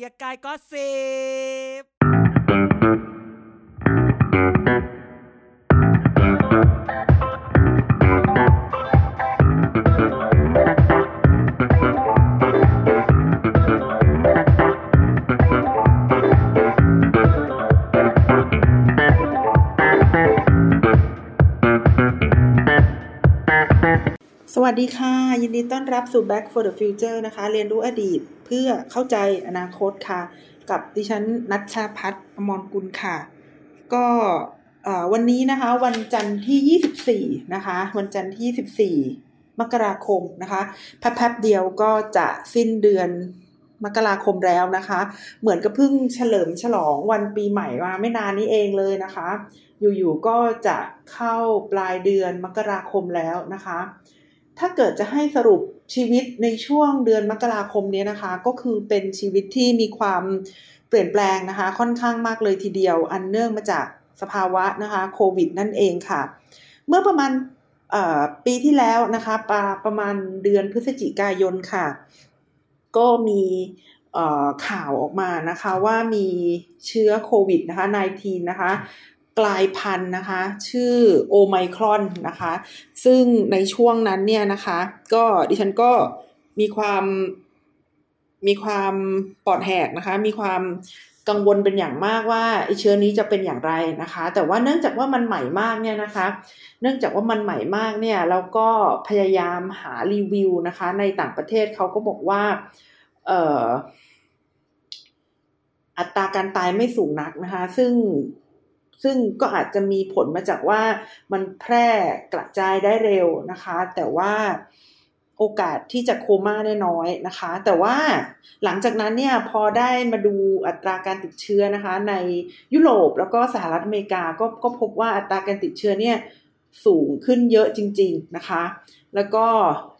กียร์กายก็สิบสวัสดีค่ะ ยินดีต้อนรับสู่ Back for the Future นะคะ เรียนรู้อดีต เพื่อเข้าใจอนาคตค่ะ กับดิฉันนัชชาพัฒน์อมรกุลค่ะ ก็วันนี้นะคะวันจันทร์ที่ 24 นะคะ วันจันทร์ที่ 24 มกราคมนะคะแป๊บๆเดียวก็จะสิ้นเดือนมกราคมแล้วนะคะ เหมือนกับเพิ่งเฉลิมฉลองวันปีใหม่มาไม่นานนี้เองเลยนะคะ อยู่ๆก็จะเข้าปลายเดือนมกราคมแล้วนะคะ ถ้าเกิดจะให้สรุป ชีวิตในช่วงเดือนมกราคมนี้นะคะ ก็คือเป็นชีวิตที่มีความเปลี่ยนแปลงนะคะ ค่อนข้างมากเลยทีเดียว อันเนื่องมาจากสภาวะนะคะโควิดนั่นเองค่ะ เมื่อประมาณปีที่แล้วนะคะปประมาณเดือนพฤศจิกายนค่ะ ก็มีข่าวออกมานะคะว่ามีเชื้อโควิดนะคะ -19 นะคะ กลายพันธุ์นะคะ ชื่อโอไมครอนนะคะ ซึ่งในช่วงนั้นเนี่ยนะคะ ก็ดิฉันก็มีความมีความปอดแหกนะคะ มีความกังวลเป็นอย่างมากว่าไอเชื้อนี้จะเป็นอย่างไรนะคะ แต่ว่าเนื่องจากว่ามันใหม่มากเนี่ยนะคะ เนื่องจากว่ามันใหม่มากเนี่ยแล้วก็พยายามหารีวิวนะคะ ในต่างประเทศเขาก็บอกว่าเอ่ออัตราการตายไม่สูงนักนะคะ ซึ่ง ซึ่งก็อาจจะมีผลมาจากว่ามันแพร่กระจายได้เร็วนะคะ แต่ว่าโอกาสที่จะโคม่าได้น้อยนะคะ แต่ว่าหลังจากนั้นเนี่ยพอได้มาดูอัตราการติดเชื้อนะคะ ในยุโรปแล้วก็สหรัฐอเมริกาก็ก็พบว่าอัตราการติดเชื้อเนี่ยสูงขึ้นเยอะจริง ๆนะคะ แล้วก็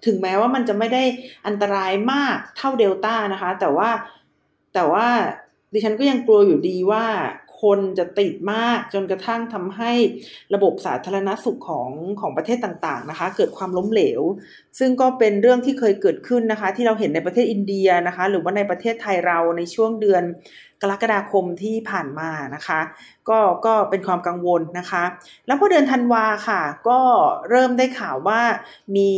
ถึงแม้ว่ามันจะไม่ได้อันตรายมากเท่าเดลต้านะคะ แต่ว่าแต่ว่าดิฉันก็ยังกลัวอยู่ดีว่า คนจะติดมากจนกระทั่งทำให้ระบบสาธารณสุขของของประเทศต่างๆนะคะ เกิดความล้มเหลว ซึ่งก็เป็นเรื่องที่เคยเกิดขึ้นนะคะ ที่เราเห็นในประเทศอินเดียนะคะ หรือว่าในประเทศไทยเราในช่วงเดือนกรกฎาคมที่ผ่านมานะคะ ก็ก็เป็นความกังวลนะคะ แล้วพอเดือนธันวาค่ะ ก็เริ่มได้ข่าวว่ามี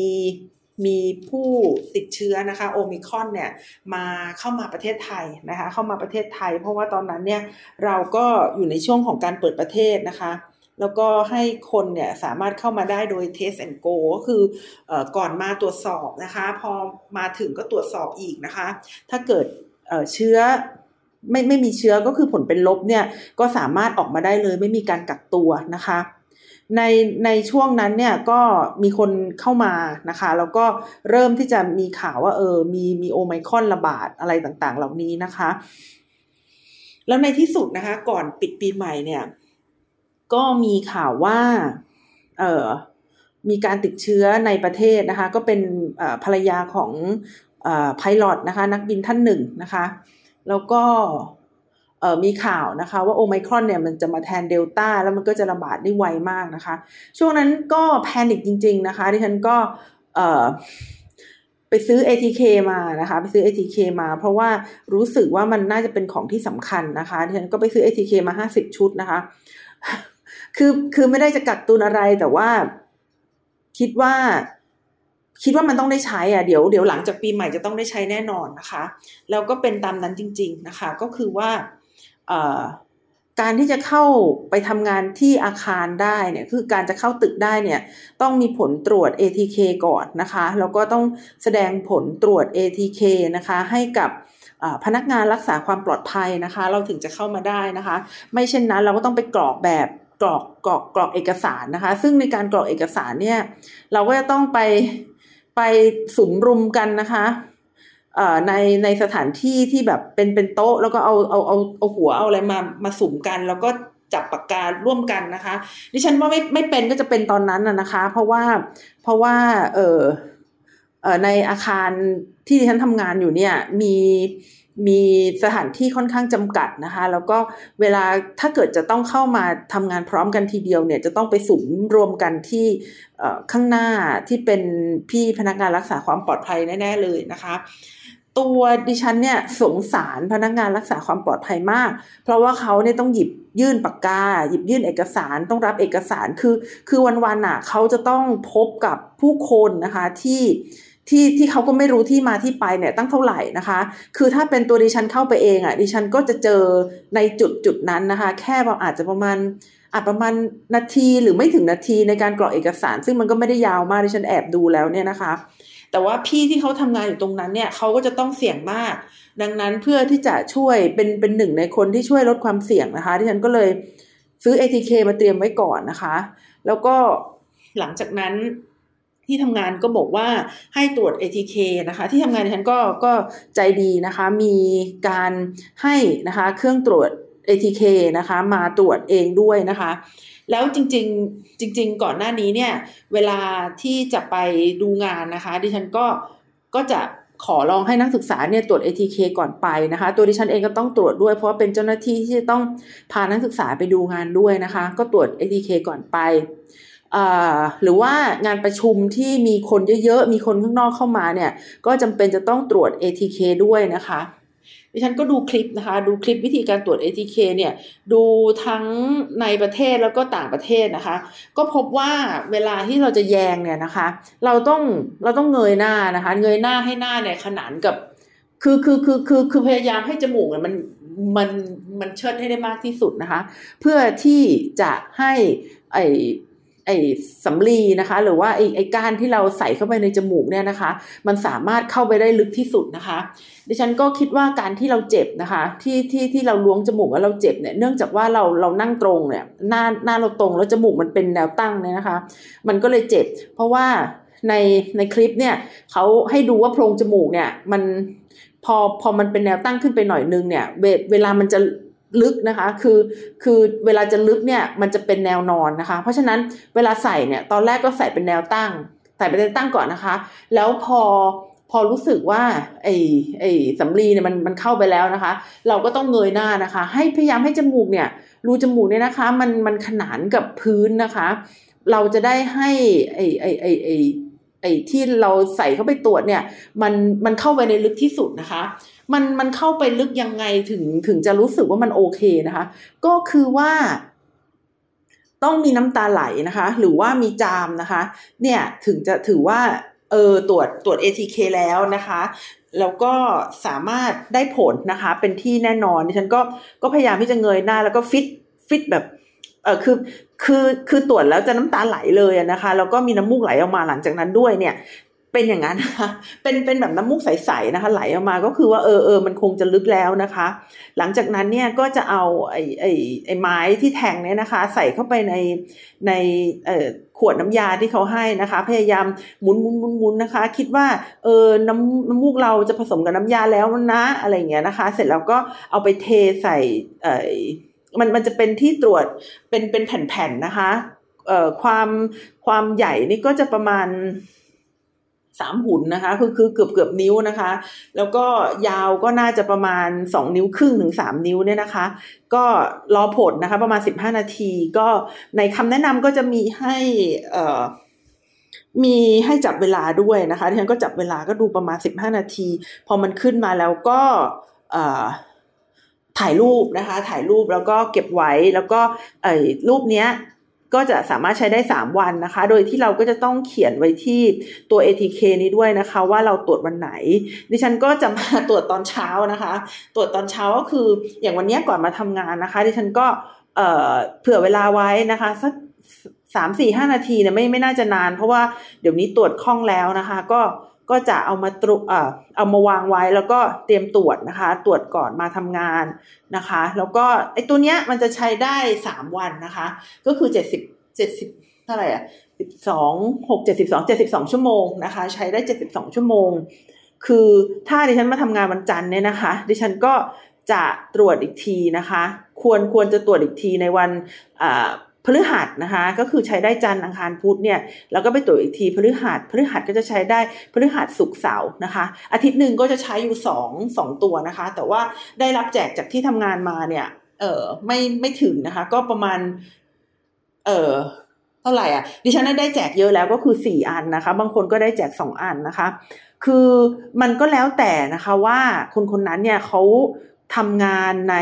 มีผู้ติดเชื้อนะคะโอมิคอนเนี่ยมาเข้ามาประเทศไทยนะคะเข้ามาประเทศไทย เพราะว่าตอนนั้นเนี่ยเราก็อยู่ในช่วงของการเปิดประเทศนะคะแล้วก็ให้คนเนี่ยสามารถเข้ามาได้โดย test and go ก็คืออก่อนมาตรวจสอบนะคะ พอมาถึงก็ตรวจสอบอีกนะคะ ถ้าเกิดเชื้อไม่ไม่มีเชื้อก็คือผลเป็นลบเนี่ยก็สามารถออกมาได้เลยไม่มีการกักตัวนะคะ ในในช่วงนั้นเนี่ยก็มีคนเข้ามานะคะ แล้วก็เริ่มที่จะมีข่าวว่าเออมีมีโอไมคอนระบาดอะไรต่างๆ เหล่านี้นะคะ แล้วในที่สุดนะคะ ก่อนปิดปีใหม่เนี่ย ก็มีข่าวว่าเออมีการติดเชื้อในประเทศนะคะ ก็เป็นภรรยาของพายลอตนะคะ นักบินท่านหนึ่งนะคะ แล้วก็ มีข่าวนะคะว่าโอไมครอนเนี่ยมันจะมาแทนเดลต้าแล้วมันก็จะระบาดได้ไวมากนะคะ ช่วงนั้นก็แพนิคจริง ๆ นะคะที่ฉันก็ไปซื้อ ATK มานะคะ ไปซื้อ ATK มา เพราะว่ารู้สึกว่ามันน่าจะเป็นของที่สำคัญนะคะที่ฉันก็ไปซื้อ ATK มาห้าสิบชุดนะคะ คือคือไม่ได้จะกักตุนอะไรแต่ว่าคิดว่าคิดว่ามันต้องได้ใช้อะเดี๋ยวเดี๋ยวหลังจากปีใหม่จะต้องได้ใช้แน่นอนนะคะ แล้วก็เป็นตามนั้นจริง ๆนะคะ ก็คือว่า การที่จะเข้าไปทำงานที่อาคารได้เนี่ยคือการจะเข้าตึกได้เนี่ยต้องมีผลตรวจ ATK ก่อนนะคะแล้วก็ต้องแสดงผลตรวจ ATK นะคะให้กับพนักงานรักษาความปลอดภัยนะคะ เราถึงจะเข้ามาได้นะคะ ไม่เช่นนั้นเราก็ต้องไปกรอกแบบกรอกกรอกกรอกเอกสารนะคะ ซึ่งในการกรอกเอกสารเนี่ยเราก็จะต้องไปไปสุมรุมกันนะคะ ในในสถานที่ที่แบบเป็นเป็นโต๊ะ แล้วก็เอาเอาเอาเอาหัวเอาอะไรมามาสุ่มกัน แล้วก็จับปากการ่วมกันนะคะ ดิฉันว่าไม่ไม่เป็นก็จะเป็นตอนนั้นนะคะ เพราะว่าเพราะว่า เออเออในอาคารที่ดิฉันทำงานอยู่เนี่ยมีมีสถานที่ค่อนข้างจำกัดนะคะ แล้วก็เวลาถ้าเกิดจะต้องเข้ามาทำงานพร้อมกันทีเดียวเนี่ยจะต้องไปสุมรวมกันที่ข้างหน้าที่เป็นพี่พนักงานรักษาความปลอดภัยแน่ๆเลยนะคะ ตัวดิฉันเนี่ยสงสารพนักงานรักษาความปลอดภัยมาก เพราะว่าเขาเนี่ยต้องหยิบยื่นปากกา หยิบยื่นเอกสารต้องรับเอกสารคือ คือวันๆอะเขาจะต้องพบกับผู้คนนะคะที่ที่ที่เขาก็ไม่รู้ที่มาที่ไปเนี่ยตั้งเท่าไหร่นะคะ คือถ้าเป็นตัวดิฉันเข้าไปเองอะดิฉันก็จะเจอในจุดจุดนั้นนะคะ แค่อาจจะประมาณอาจประมาณนาทีหรือไม่ถึงนาทีในการกรอกเอกสาร ซึ่งมันก็ไม่ได้ยาวมากดิฉันแอบดูแล้วเนี่ยนะคะ แต่ว่าพี่ที่เขาทำงานอยู่ตรงนั้นเนี่ยเขาก็จะต้องเสี่ยงมาก ดังนั้นเพื่อที่จะช่วยเป็นเป็นหนึ่งในคนที่ช่วยลดความเสี่ยงนะคะที่ฉันก็เลยซื้อ ATK มาเตรียมไว้ก่อนนะคะ แล้วก็หลังจากนั้นที่ทำงานก็บอกว่าให้ตรวจ ATK นะคะ ที่ทำงานฉันก็ก็ใจดีนะคะ มีการให้นะคะ เครื่องตรวจ ATK นะคะ มาตรวจเองด้วยนะคะ แล้วจริงๆจริง ๆ ก่อนหน้านี้เนี่ยเวลาที่จะไปดูงานนะคะ ดิฉันก็ก็จะขอลองให้นักศึกษาเนี่ยตรวจ ATK ก่อนไปนะคะ ตัวดิฉันเองก็ต้องตรวจด้วย เพราะว่าเป็นเจ้าหน้าที่ที่จะต้องพานักศึกษาไปดูงานด้วยนะคะ ก็ตรวจ ATK ก่อนไปหรือว่างานประชุมที่มีคนเยอะๆ มีคนข้างนอกเข้ามาเนี่ย ก็จำเป็นจะต้องตรวจ ATK ด้วยนะคะ ดิฉันก็ดูคลิปนะคะ ดูคลิปวิธีการตรวจ ATK เนี่ย ดูทั้งในประเทศแล้วก็ต่างประเทศนะคะ ก็พบว่าเวลาที่เราจะแยงเนี่ยนะคะ เราต้องเราต้องเงยหน้านะคะ เงยหน้าให้หน้าเนี่ยขนานกับ คือคือคือคือคือพยายามให้จมูกเนี่ยมันมันมันเชิดให้ได้มากที่สุดนะคะ เพื่อที่จะให้ไอ ไอ้สำลีนะคะ หรือว่าไอ้ไอ้ก้านที่เราใส่เข้าไปในจมูกเนี่ยนะคะ มันสามารถเข้าไปได้ลึกที่สุดนะคะ ดิฉันก็คิดว่าการที่เราเจ็บนะคะ ที่ที่ที่เราล้วงจมูกแล้วเราเจ็บเนี่ยเนื่องจากว่าเราเรานั่งตรงเนี่ยหน้าหน้าเราตรงแล้วจมูกมันเป็นแนวตั้งเนี่ยนะคะ มันก็เลยเจ็บ เพราะว่าในในคลิปเนี่ยเขาให้ดูว่าโพรงจมูกเนี่ยมันพอพอมันเป็นแนวตั้งขึ้นไปหน่อยนึงเนี่ยเวลามันจะ ลึกนะคะ คือ คือเวลาจะลึกเนี่ย มันจะเป็นแนวนอนนะคะ เพราะฉะนั้นเวลาใส่เนี่ย ตอนแรกก็ใส่เป็นแนวตั้ง ใส่เป็นแนวตั้งก่อนนะคะ แล้วพอ พอรู้สึกว่า ไอ้ ไอ้สำลีเนี่ยมัน มันเข้าไปแล้วนะคะ เราก็ต้องเงยหน้านะคะ ให้พยายามให้จมูกเนี่ย รูจมูกเนี่ยนะคะ มัน มันขนานกับพื้นนะคะ เราจะได้ให้ ไอ้ ไอ้ ไอ้ไอ้ไอ้ที่เราใส่เข้าไปตรวจเนี่ย มัน มันเข้าไปในลึกที่สุดนะคะ มันมันเข้าไปลึกยังไงถึงถึงจะรู้สึกว่ามันโอเคนะคะ ก็คือว่าต้องมีน้ำตาไหลนะคะ หรือว่ามีจามนะคะ เนี่ยถึงจะถือว่าเออตรวจตรวจ ATK แล้วนะคะ แล้วก็สามารถได้ผลนะคะ เป็นที่แน่นอนดิฉันก็ก็พยายามที่จะเงยหน้า แล้วก็ฟิตฟิตแบบเออคือคือคือตรวจแล้วจะน้ำตาไหลเลยนะคะแล้วก็มีน้ำมูกไหลออกมาหลังจากนั้นด้วยเนี่ย เป็นอย่างนั้นนะคะเป็นเป็นแบบน้ำมูกใสๆนะคะ ไหลออกมาก็คือว่าเออเออมันคงจะลึกแล้วนะคะ หลังจากนั้นเนี่ยก็จะเอาไอ้ไอ้ไอ้ไม้ที่แทงเนี่ยนะคะ ใส่เข้าไปในในเอ่อขวดน้ำยาที่เขาให้นะคะ พยายามหมุนหมุนหมุนหมุนนะคะ คิดว่าเออน้ำน้ำมูกเราจะผสมกับน้ำยาแล้วนะอะไรเงี้ยนะคะ เสร็จแล้วก็เอาไปเทใส่เอ่อมันมันจะเป็นที่ตรวจเป็นเป็นแผ่นๆนะคะเอ่อความความใหญ่นี่ก็จะประมาณ สามหุ่นนะคะ คือคือเกือบเกือบนิ้วนะคะ แล้วก็ยาวก็น่าจะประมาณสองนิ้วครึ่งถึงสามนิ้วเนี่ยนะคะ ก็รอผลนะคะ ประมาณสิบห้านาที ก็ในคำแนะนำก็จะมีให้เอ่อมีให้จับเวลาด้วยนะคะที่ฉันก็จับเวลาก็ดูประมาณสิบห้านาที พอมันขึ้นมาแล้วก็เอ่อถ่ายรูปนะคะ ถ่ายรูปแล้วก็เก็บไว้แล้วก็ไอ้รูปเนี้ย ก็จะสามารถใช้ได้ 3 วันนะคะ โดยที่เราก็จะต้องเขียนไว้ที่ตัว ATK นี้ด้วยนะคะ ว่าเราตรวจวันไหน ดิฉันก็จะมาตรวจตอนเช้านะคะ ตรวจตอนเช้าก็คืออย่างวันนี้ก่อนมาทำงานนะคะ ดิฉันก็เเผื่อเวลาไว้นะคะสักสามสี่ห้านาทีเนี่ยไม่ไม่น่าจะนาน เพราะว่าเดี๋ยวนี้ตรวจคล่องแล้วนะคะ ก็ ก็จะเอามาตรวจเอามาวางไว้แล้วก็เตรียมตรวจนะคะ ตรวจก่อนมาทำงานนะคะ แล้วก็ไอ้ตัวเนี้ยมันจะใช้ได้สามวันนะคะ ก็คือเจ็ดสิบเจ็ดสิบเท่าไหร่อะสิบสองหกเจ็ดสิบสองเจ็ดสิบสองชั่วโมงนะคะ ใช้ได้เจ็ดสิบสองชั่วโมง คือถ้าดิฉันมาทำงานวันจันทร์เนี่ยนะคะ ดิฉันก็จะตรวจอีกทีนะคะ ควรควรจะตรวจอีกทีในวันอ่า พฤหัสนะคะก็คือใช้ได้จันทร์อังคารพุธเนี่ยแล้วก็ไปตรวจอีกทีพฤหัสพฤหัสก็จะใช้ได้พฤหัสศุกร์เสาร์นะคะ อาทิตย์หนึ่งก็จะใช้อยู่สองสองตัวนะคะ แต่ว่าได้รับแจกจากที่ทำงานมาเนี่ยเออไม่ไม่ถึงนะคะ ก็ประมาณ เออเท่าไหร่อะดิฉันได้แจกเยอะแล้วก็คือสี่อันนะคะ บางคนก็ได้แจกสองอันนะคะ คือมันก็แล้วแต่นะคะว่าคนคนนั้นเนี่ยเขา ทำงานใน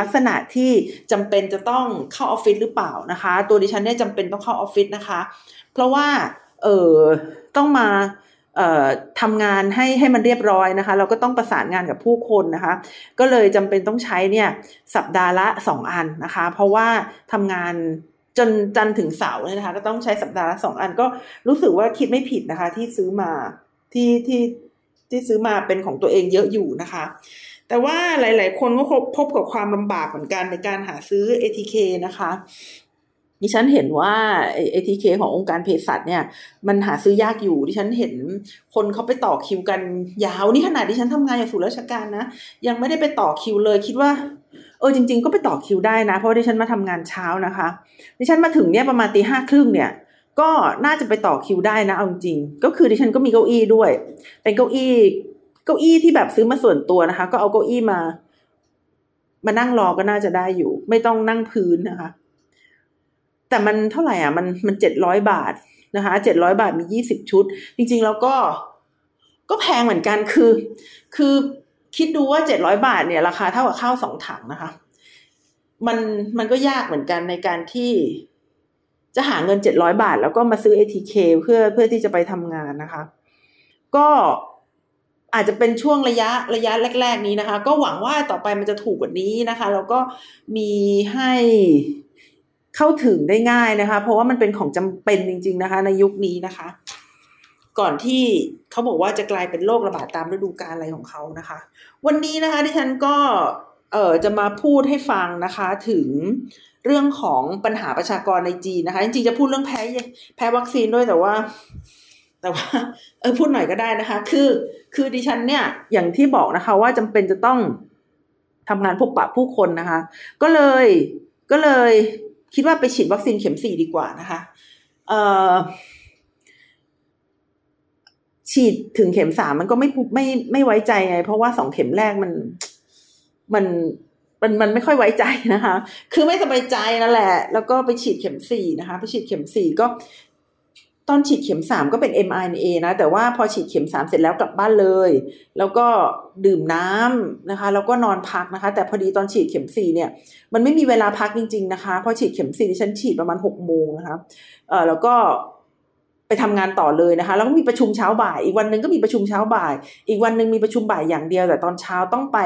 ลักษณะที่จำเป็นจะต้องเข้าออฟฟิศหรือเปล่านะคะ ตัวดิฉันเนี่ยจำเป็นต้องเข้าออฟฟิศนะคะ เพราะว่าเออต้องมาเอ่อทำงานให้ให้มันเรียบร้อยนะคะ เราก็ต้องประสานงานกับผู้คนนะคะ ก็เลยจำเป็นต้องใช้เนี่ยสัปดาห์ละสองอันนะคะ เพราะว่าทำงานจนจันถึงเสาร์นะคะ ก็ต้องใช้สัปดาห์ละสองอันก็รู้สึกว่าคิดไม่ผิดนะคะ ที่ซื้อมาที่ที่ที่ซื้อมาเป็นของตัวเองเยอะอยู่นะคะ แต่ว่าหลาย ๆ คนก็พบกับความลำบากเหมือนกันในการหาซื้อ ATK นะคะดิฉันเห็นว่า ATK ขององค์การเภสัชเนี่ย มันหาซื้อยากอยู่ดิฉันเห็นคนเขาไปต่อคิวกันยาวนี่ขนาดดิฉันทำงานอย่างสูนราชการนะ ยังไม่ได้ไปต่อคิวเลยคิดว่า เออจริง ๆ ก็ไปต่อคิวได้นะ เพราะดิฉันมาทำงานเช้านะคะ ดิฉันมาถึงเนี่ยประมาณตีห้าครึ่งเนี่ย ก็น่าจะไปต่อคิวได้นะเอาจริงก็คือดิฉันก็มีเก้าอี้ด้วย เป็นเก้าอี้ เก้าอี้ที่แบบซื้อมาส่วนตัวนะคะ ก็เอาเก้าอี้มา มานั่งรอก็น่าจะได้อยู่ ไม่ต้องนั่งพื้นนะคะ แต่มันเท่าไหร่อะ มันมันเจ็ดร้อยบาทนะคะเจ็ดร้อยบาทมียี่สิบชุด จริง ๆ แล้วก็ ก็แพงเหมือนกันคือ คือคิดดูว่าเจ็ดร้อยบาทเนี่ยราคาเท่ากับข้าวสองถังนะคะ มันมันก็ยากเหมือนกันในการที่จะหาเงินเจ็ดร้อยบาท แล้วก็มาซื้อ ATK เพื่อเพื่อที่จะไปทำงานนะคะ ก็ อาจจะเป็นช่วงระยะระยะแรก ๆ นี้นะคะ ก็หวังว่าต่อไปมันจะถูกกว่านี้นะคะ แล้วก็มีให้เข้าถึงได้ง่ายนะคะ เพราะว่ามันเป็นของจำเป็นจริง ๆนะคะ ในยุคนี้นะคะ ก่อนที่เขาบอกว่าจะกลายเป็นโรคระบาดตามฤดูกาลอะไรของเขานะคะ วันนี้นะคะที่ฉันก็เออจะมาพูดให้ฟังนะคะถึงเรื่องของปัญหาประชากรในจีนนะคะ จริงๆจะพูดเรื่องแพ้แพ้วัคซีนด้วยแต่ว่า แต่ว่าเออพูดหน่อยก็ได้นะคะ คือคือดิฉันเนี่ยอย่างที่บอกนะคะ ว่าจำเป็นจะต้องทำงานพบปะผู้คนนะคะ ก็เลยก็เลยคิดว่าไปฉีดวัคซีนเข็มสี่ดีกว่านะคะ เอ่อฉีดถึงเข็มสามมันก็ไม่ไม่ไม่ไว้ใจไง เพราะว่าสองเข็มแรกมันมันมันมันไม่ค่อยไว้ใจนะคะ คือไม่สบายใจนั่นแหละ แล้วก็ไปฉีดเข็มสี่นะคะ ไปฉีดเข็มสี่ก็ ตอนฉีดเข็มสามก็เป็น mRNA นะ แต่ว่าพอฉีดเข็มสามเสร็จแล้วกลับบ้านเลย แล้วก็ดื่มน้ำนะคะ แล้วก็นอนพักนะคะ แต่พอดีตอนฉีดเข็มสี่เนี่ย มันไม่มีเวลาพักจริง ๆ นะคะ พอฉีดเข็มสี่ฉันฉีดประมาณหกโมงนะคะ เออแล้วก็ไปทำงานต่อเลยนะคะ แล้วก็มีประชุมเช้าบ่าย อีกวันหนึ่งก็มีประชุมเช้าบ่าย อีกวันหนึ่งมีประชุมบ่ายอย่างเดียว แต่ตอนเช้าต้องไป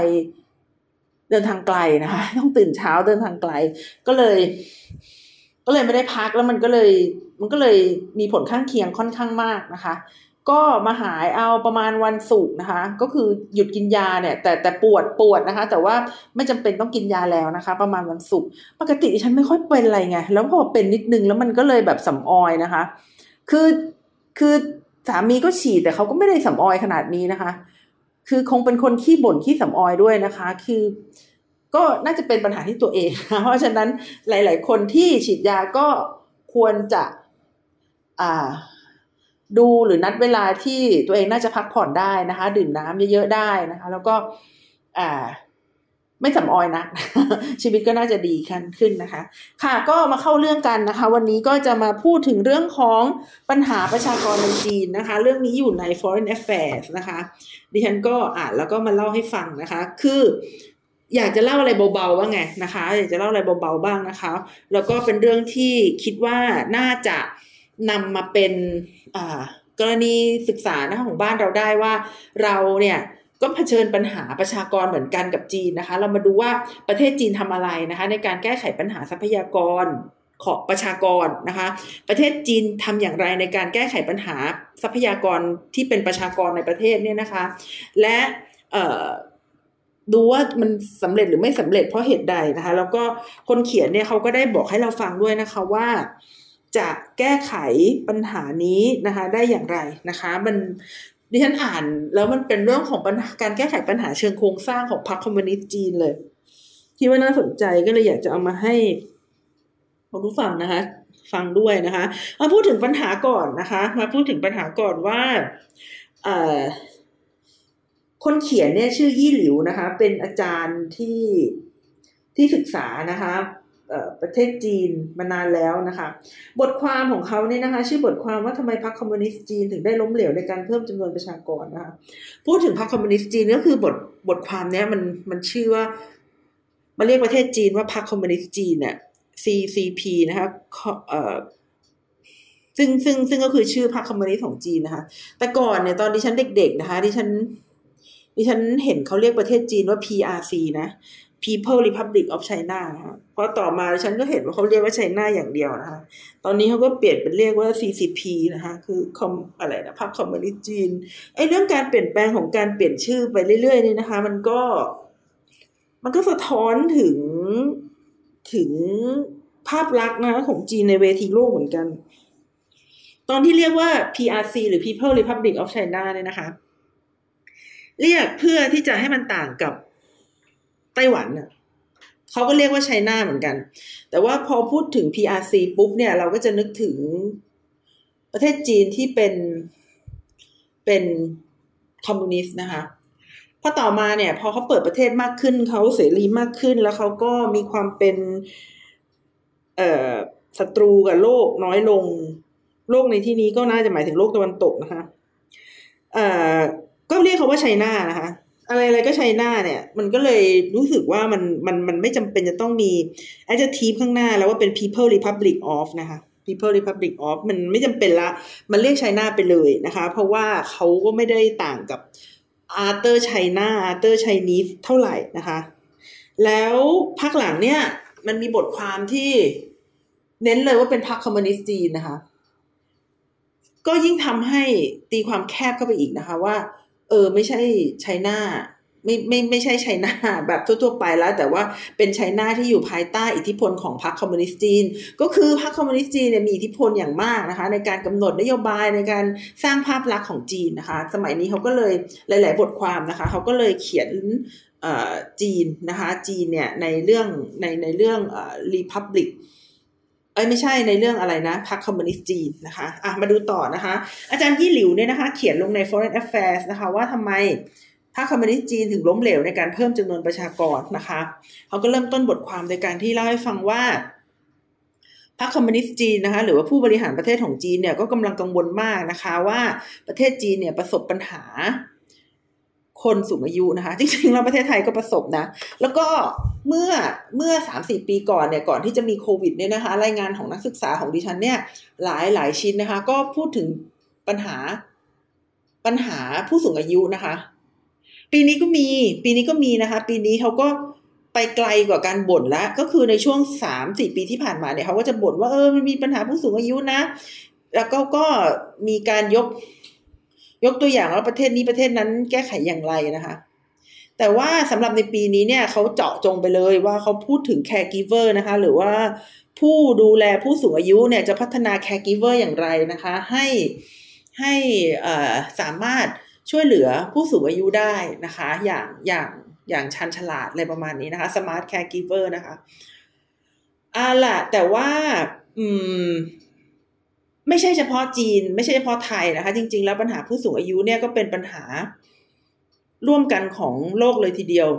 เดินทางไกลนะคะ ต้องตื่นเช้าเดินทางไกล ก็เลย ก็เลยไม่ได้พักแล้วมันก็เลยมันก็เลยมีผลข้างเคียงค่อนข้างมากนะคะ ก็มาหายเอาประมาณวันศุกร์นะคะ ก็คือหยุดกินยาเนี่ย แต่แต่ปวดปวดนะคะ แต่ว่าไม่จำเป็นต้องกินยาแล้วนะคะ ประมาณวันศุกร์ปกติฉันไม่ค่อยเป็นอะไรไงแล้วพอเป็นนิดนึงแล้วมันก็เลยแบบสำออยนะคะ คือคือสามีก็ฉีดแต่เขาก็ไม่ได้สำออยขนาดนี้นะคะ คือคงเป็นคนขี้บ่นขี้สำออยด้วยนะคะ คือ ก็น่าจะเป็นปัญหาที่ตัวเองเพราะฉะนั้นหลาย ๆ คนที่ฉีดยาก็ควรจะอ่าดูหรือนัดเวลาที่ตัวเองน่าจะพักผ่อนได้นะคะ ดื่มน้ำเยอะ ๆ ได้นะคะ แล้วก็ไม่สำออยนะ ชีวิตก็น่าจะดีขึ้นขึ้นนะคะ ค่ะก็มาเข้าเรื่องกันนะคะ วันนี้ก็จะมาพูดถึงเรื่องของปัญหาประชากรในจีนนะคะ เรื่องนี้อยู่ใน Foreign Affairs นะคะ ดิฉันก็อ่านแล้วก็มาเล่าให้ฟังนะคะ คือ อยากจะเล่าอะไรเบาๆว่างไงนะคะ อยากจะเล่าอะไรเบาๆบ้างนะคะ แล้วก็เป็นเรื่องที่คิดว่าน่าจะนำมาเป็นกรณีศึกษานะคะของบ้านเราได้ว่าเราเนี่ยก็เผชิญปัญหาประชากรเหมือนกันกับจีนนะคะ เรามาดูว่าประเทศจีนทำอะไรนะคะ ในการแก้ไขปัญหาทรัพยากรของประชากรนะคะ ประเทศจีนทำอย่างไรในการแก้ไขปัญหาทรัพยากรที่เป็นประชากรในประเทศเนี่ยนะคะ และ ดูว่ามันสำเร็จหรือไม่สำเร็จเพราะเหตุใดนะคะ แล้วก็คนเขียนเนี่ยเขาก็ได้บอกให้เราฟังด้วยนะคะว่า จะแก้ไขปัญหานี้นะคะ ได้อย่างไรนะคะ มันดิฉันอ่านแล้วมันเป็นเรื่องของปัญหาการแก้ไขปัญหาเชิงโครงสร้างของพรรคคอมมิวนิสต์จีนเลยคิดว่าน่าสนใจก็เลยอยากจะเอามาให้ผู้ฟังนะคะ ฟังด้วยนะคะมาพูดถึงปัญหาก่อนนะคะ มาพูดถึงปัญหาก่อนว่าเอ่อ คนเขียนเนี่ยชื่อยี่หลิวนะคะ เป็นอาจารย์ที่ที่ศึกษานะคะประเทศจีนมานานแล้วนะคะ บทความของเขาเนี่ยนะคะ ชื่อบทความว่าทำไมพรรคคอมมิวนิสต์จีนถึงได้ล้มเหลวในการเพิ่มจำนวนประชากรนะคะพูดถึงพรรคคอมมิวนิสต์จีนก็คือบทบทความเนี้ยมันมันชื่อว่ามาเรียกประเทศจีนว่าพรรคคอมมิวนิสต์จีนเนี่ย CCP นะคะเอ่อซึ่งซึ่งซึ่งก็คือชื่อพรรคคอมมิวนิสต์ของจีนนะคะ แต่ก่อนเนี่ยตอนที่ฉันเด็ก ๆ นะคะที่ฉัน ดิฉันเห็นเขาเรียกประเทศจีนว่า PRC นะ People Republic of China เพราะต่อมาฉันก็เห็นว่าเขาเรียกว่าไชน่าอย่างเดียวนะคะ ตอนนี้เขาก็เปลี่ยนเป็นเรียกว่า CCP นะคะ คือคอมอะไรนะพรรคคอมมิวนิสต์จีนไอ้เรื่องการเปลี่ยนแปลงของการเปลี่ยนชื่อไปเรื่อยๆนี่นะคะ มันก็ มันก็สะท้อนถึงถึงภาพลักษณ์นะของจีนในเวทีโลกเหมือนกัน ตอนที่เรียกว่า PRC หรือ People Republic of China เนี่ยนะคะ เรียกเพื่อที่จะให้มันต่างกับไต้หวันน่ะเขาก็เรียกว่าไชน่าเหมือนกัน แต่ว่าพอพูดถึง PRC ปุ๊บเนี่ยเราก็จะนึกถึงประเทศจีนที่เป็นเป็นคอมมิวนิสต์นะคะพอต่อมาเนี่ยพอเขาเปิดประเทศมากขึ้นเขาเสรีมากขึ้น แล้วเขาก็มีความเป็นเอ่อศัตรูกับโลกน้อยลง โลกในที่นี้ก็น่าจะหมายถึงโลกตะวันตกนะคะเอ่อ ก็เรียกเขาว่า China นะคะอะไรอะไรก็ China เนี่ย มันก็เลยรู้สึกว่ามันมันมันไม่จำเป็นจะต้องมี adjective ข้างหน้าแล้วว่าเป็น people republic of นะคะ people republic of มันไม่จำเป็นละ มันเรียก China ไปเลยนะคะ เพราะว่าเขาก็ไม่ได้ต่างกับ other China other Chinese เท่าไหร่นะคะ แล้วพักหลังเนี่ย มันมีบทความที่เน้นเลยว่าเป็นพรรคคอมมิวนิสต์จีนนะคะ ก็ยิ่งทำให้ตีความแคบเข้าไปอีกนะคะว่า เออ ไม่ใช่ไชน่าไม่ไม่ไม่ใช่ไชน่าแบบทั่วๆไปแล้ว แต่ว่าเป็นไชน่าที่อยู่ภายใต้อิทธิพลของพรรคคอมมิวนิสต์จีน ก็คือพรรคคอมมิวนิสต์จีนเนี่ยมีอิทธิพลอย่างมากนะคะ ในการกำหนดนโยบายในการสร้างภาพลักษณ์ของจีนนะคะ สมัยนี้เขาก็เลยหลาย ๆ บทความนะคะเขาก็เลยเขียนจีนนะคะ จีนเนี่ยในเรื่องในในเรื่องเอ่อ Republic อ้ไม่ใช่ในเรื่องอะไรนะพรรคคอมมิวนิสต์จีนนะคะอะมาดูต่อนะคะ อาจารย์ยี่หลิวเนี่ยนะคะ เขียนลงใน Foreign Affairs นะคะ ว่าทำไมพรรคคอมมิวนิสต์จีนถึงล้มเหลวในการเพิ่มจำนวนประชากรนะคะเขาก็เริ่มต้นบทความโดยการที่เล่าให้ฟังว่าพรรคคอมมิวนิสต์จีนนะคะหรือว่าผู้บริหารประเทศของจีนเนี่ยก็กำลังกังวลมากนะคะว่าประเทศจีนเนี่ยประสบปัญหา คนสูงอายุนะคะ จริงๆแล้วประเทศไทยก็ประสบนะ แล้วก็เมื่อเมื่อสามสี่ปีก่อนเนี่ยก่อนที่จะมีโควิดเนี่ยนะคะ รายงานของนักศึกษาของดิฉันเนี่ยหลายหลายชิ้นนะคะ ก็พูดถึงปัญหาปัญหาผู้สูงอายุนะคะ ปีนี้ก็มี ปีนี้ก็มีนะคะ ปีนี้เขาก็ไปไกลกว่าการบ่นแล้วก็คือในช่วงสามสี่ปีที่ผ่านมาเนี่ยเขาก็จะบ่นว่าเออมันมีปัญหาผู้สูงอายุนะ แล้วก็ก็มีการยก ยกตัวอย่างว่าประเทศนี้ประเทศนั้นแก้ไขอย่างไรนะคะ แต่ว่าสำหรับในปีนี้เนี่ยเขาเจาะจงไปเลยว่าเขาพูดถึง caregiver นะคะ หรือว่าผู้ดูแลผู้สูงอายุเนี่ยจะพัฒนา caregiver อย่างไรนะคะ ให้ให้สามารถช่วยเหลือผู้สูงอายุได้นะคะ อย่างอย่างอย่างชันฉลาดอะไรประมาณนี้นะคะ smart caregiver นะคะอ่าล่ะแต่ว่า อืม ไม่ใช่เฉพาะจีน ไม่ใช่เฉพาะไทยนะคะ จริง ๆ แล้วปัญหาผู้สูงอายุเนี่ยก็เป็นปัญหาร่วมกันของโลกเลยทีเดียว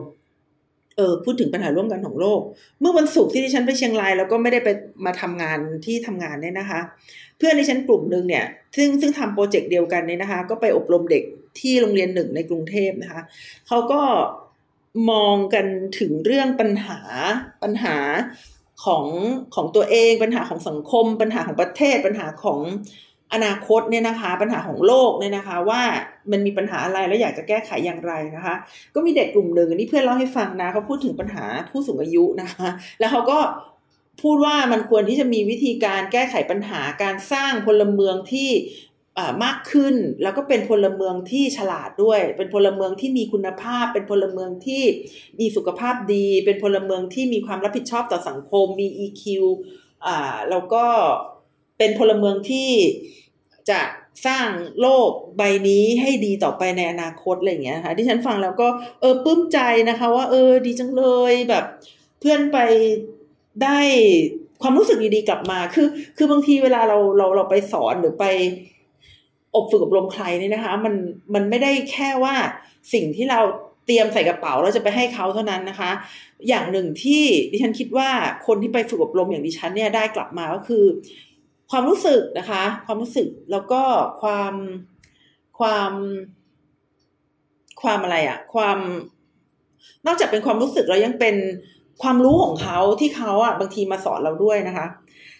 เออพูดถึงปัญหาร่วมกันของโลก เมื่อวันศุกร์ที่ดิฉันไปเชียงรายแล้วก็ไม่ได้ไปมาทำงานที่ทำงานเนี่ยนะคะ เพื่อนดิฉันกลุ่มหนึ่งเนี่ย ซึ่งซึ่งทำโปรเจกต์เดียวกันเนี่ยนะคะ ก็ไปอบรมเด็กที่โรงเรียนหนึ่งในกรุงเทพนะคะเขาก็มองกันถึงเรื่องปัญหาปัญหา ของของตัวเองปัญหาของสังคม ปัญหาของประเทศ ปัญหาของอนาคตเนี่ยนะคะ ปัญหาของโลกเนี่ยนะคะ ว่ามันมีปัญหาอะไรแล้วอยากจะแก้ไขอย่างไรนะคะ ก็มีเด็กกลุ่มหนึ่งนี่เพื่อนเล่าให้ฟังนะเขาพูดถึงปัญหาผู้สูงอายุนะคะ แล้วเขาก็พูดว่ามันควรที่จะมีวิธีการแก้ไขปัญหาการสร้างพลเมืองที่ มากขึ้นแล้วก็เป็นพลเมืองที่ฉลาดด้วย เป็นพลเมืองที่มีคุณภาพ เป็นพลเมืองที่มีสุขภาพดี เป็นพลเมืองที่มีความรับผิดชอบต่อสังคมมี EQ อ่าแล้วก็เป็นพลเมืองที่จะสร้างโลกใบนี้ให้ดีต่อไปในอนาคตอะไรอย่างเงี้ยค่ะที่ฉันฟังแล้วก็เออปลื้มใจนะคะ ว่า เออ ดีจังเลยแบบ เพื่อนไปได้ความรู้สึกดีๆกลับมา คือ คือบางทีเวลาเราเราเราไปสอนหรือไป อบฝึกอบรมใครเนี่ยนะคะ มันมันไม่ได้แค่ว่าสิ่งที่เราเตรียมใส่กระเป๋าแล้วจะไปให้เขาเท่านั้นนะคะ อย่างหนึ่งที่ดิฉันคิดว่าคนที่ไปฝึกอบรมอย่างดิฉันเนี่ยได้กลับมาก็คือ ความรู้สึกนะคะ ความรู้สึกแล้วก็ความความความอะไรอะความนอกจากเป็นความรู้สึกแล้วยังเป็นความรู้ของเขาที่เขาอะบางทีมาสอนเราด้วยนะคะ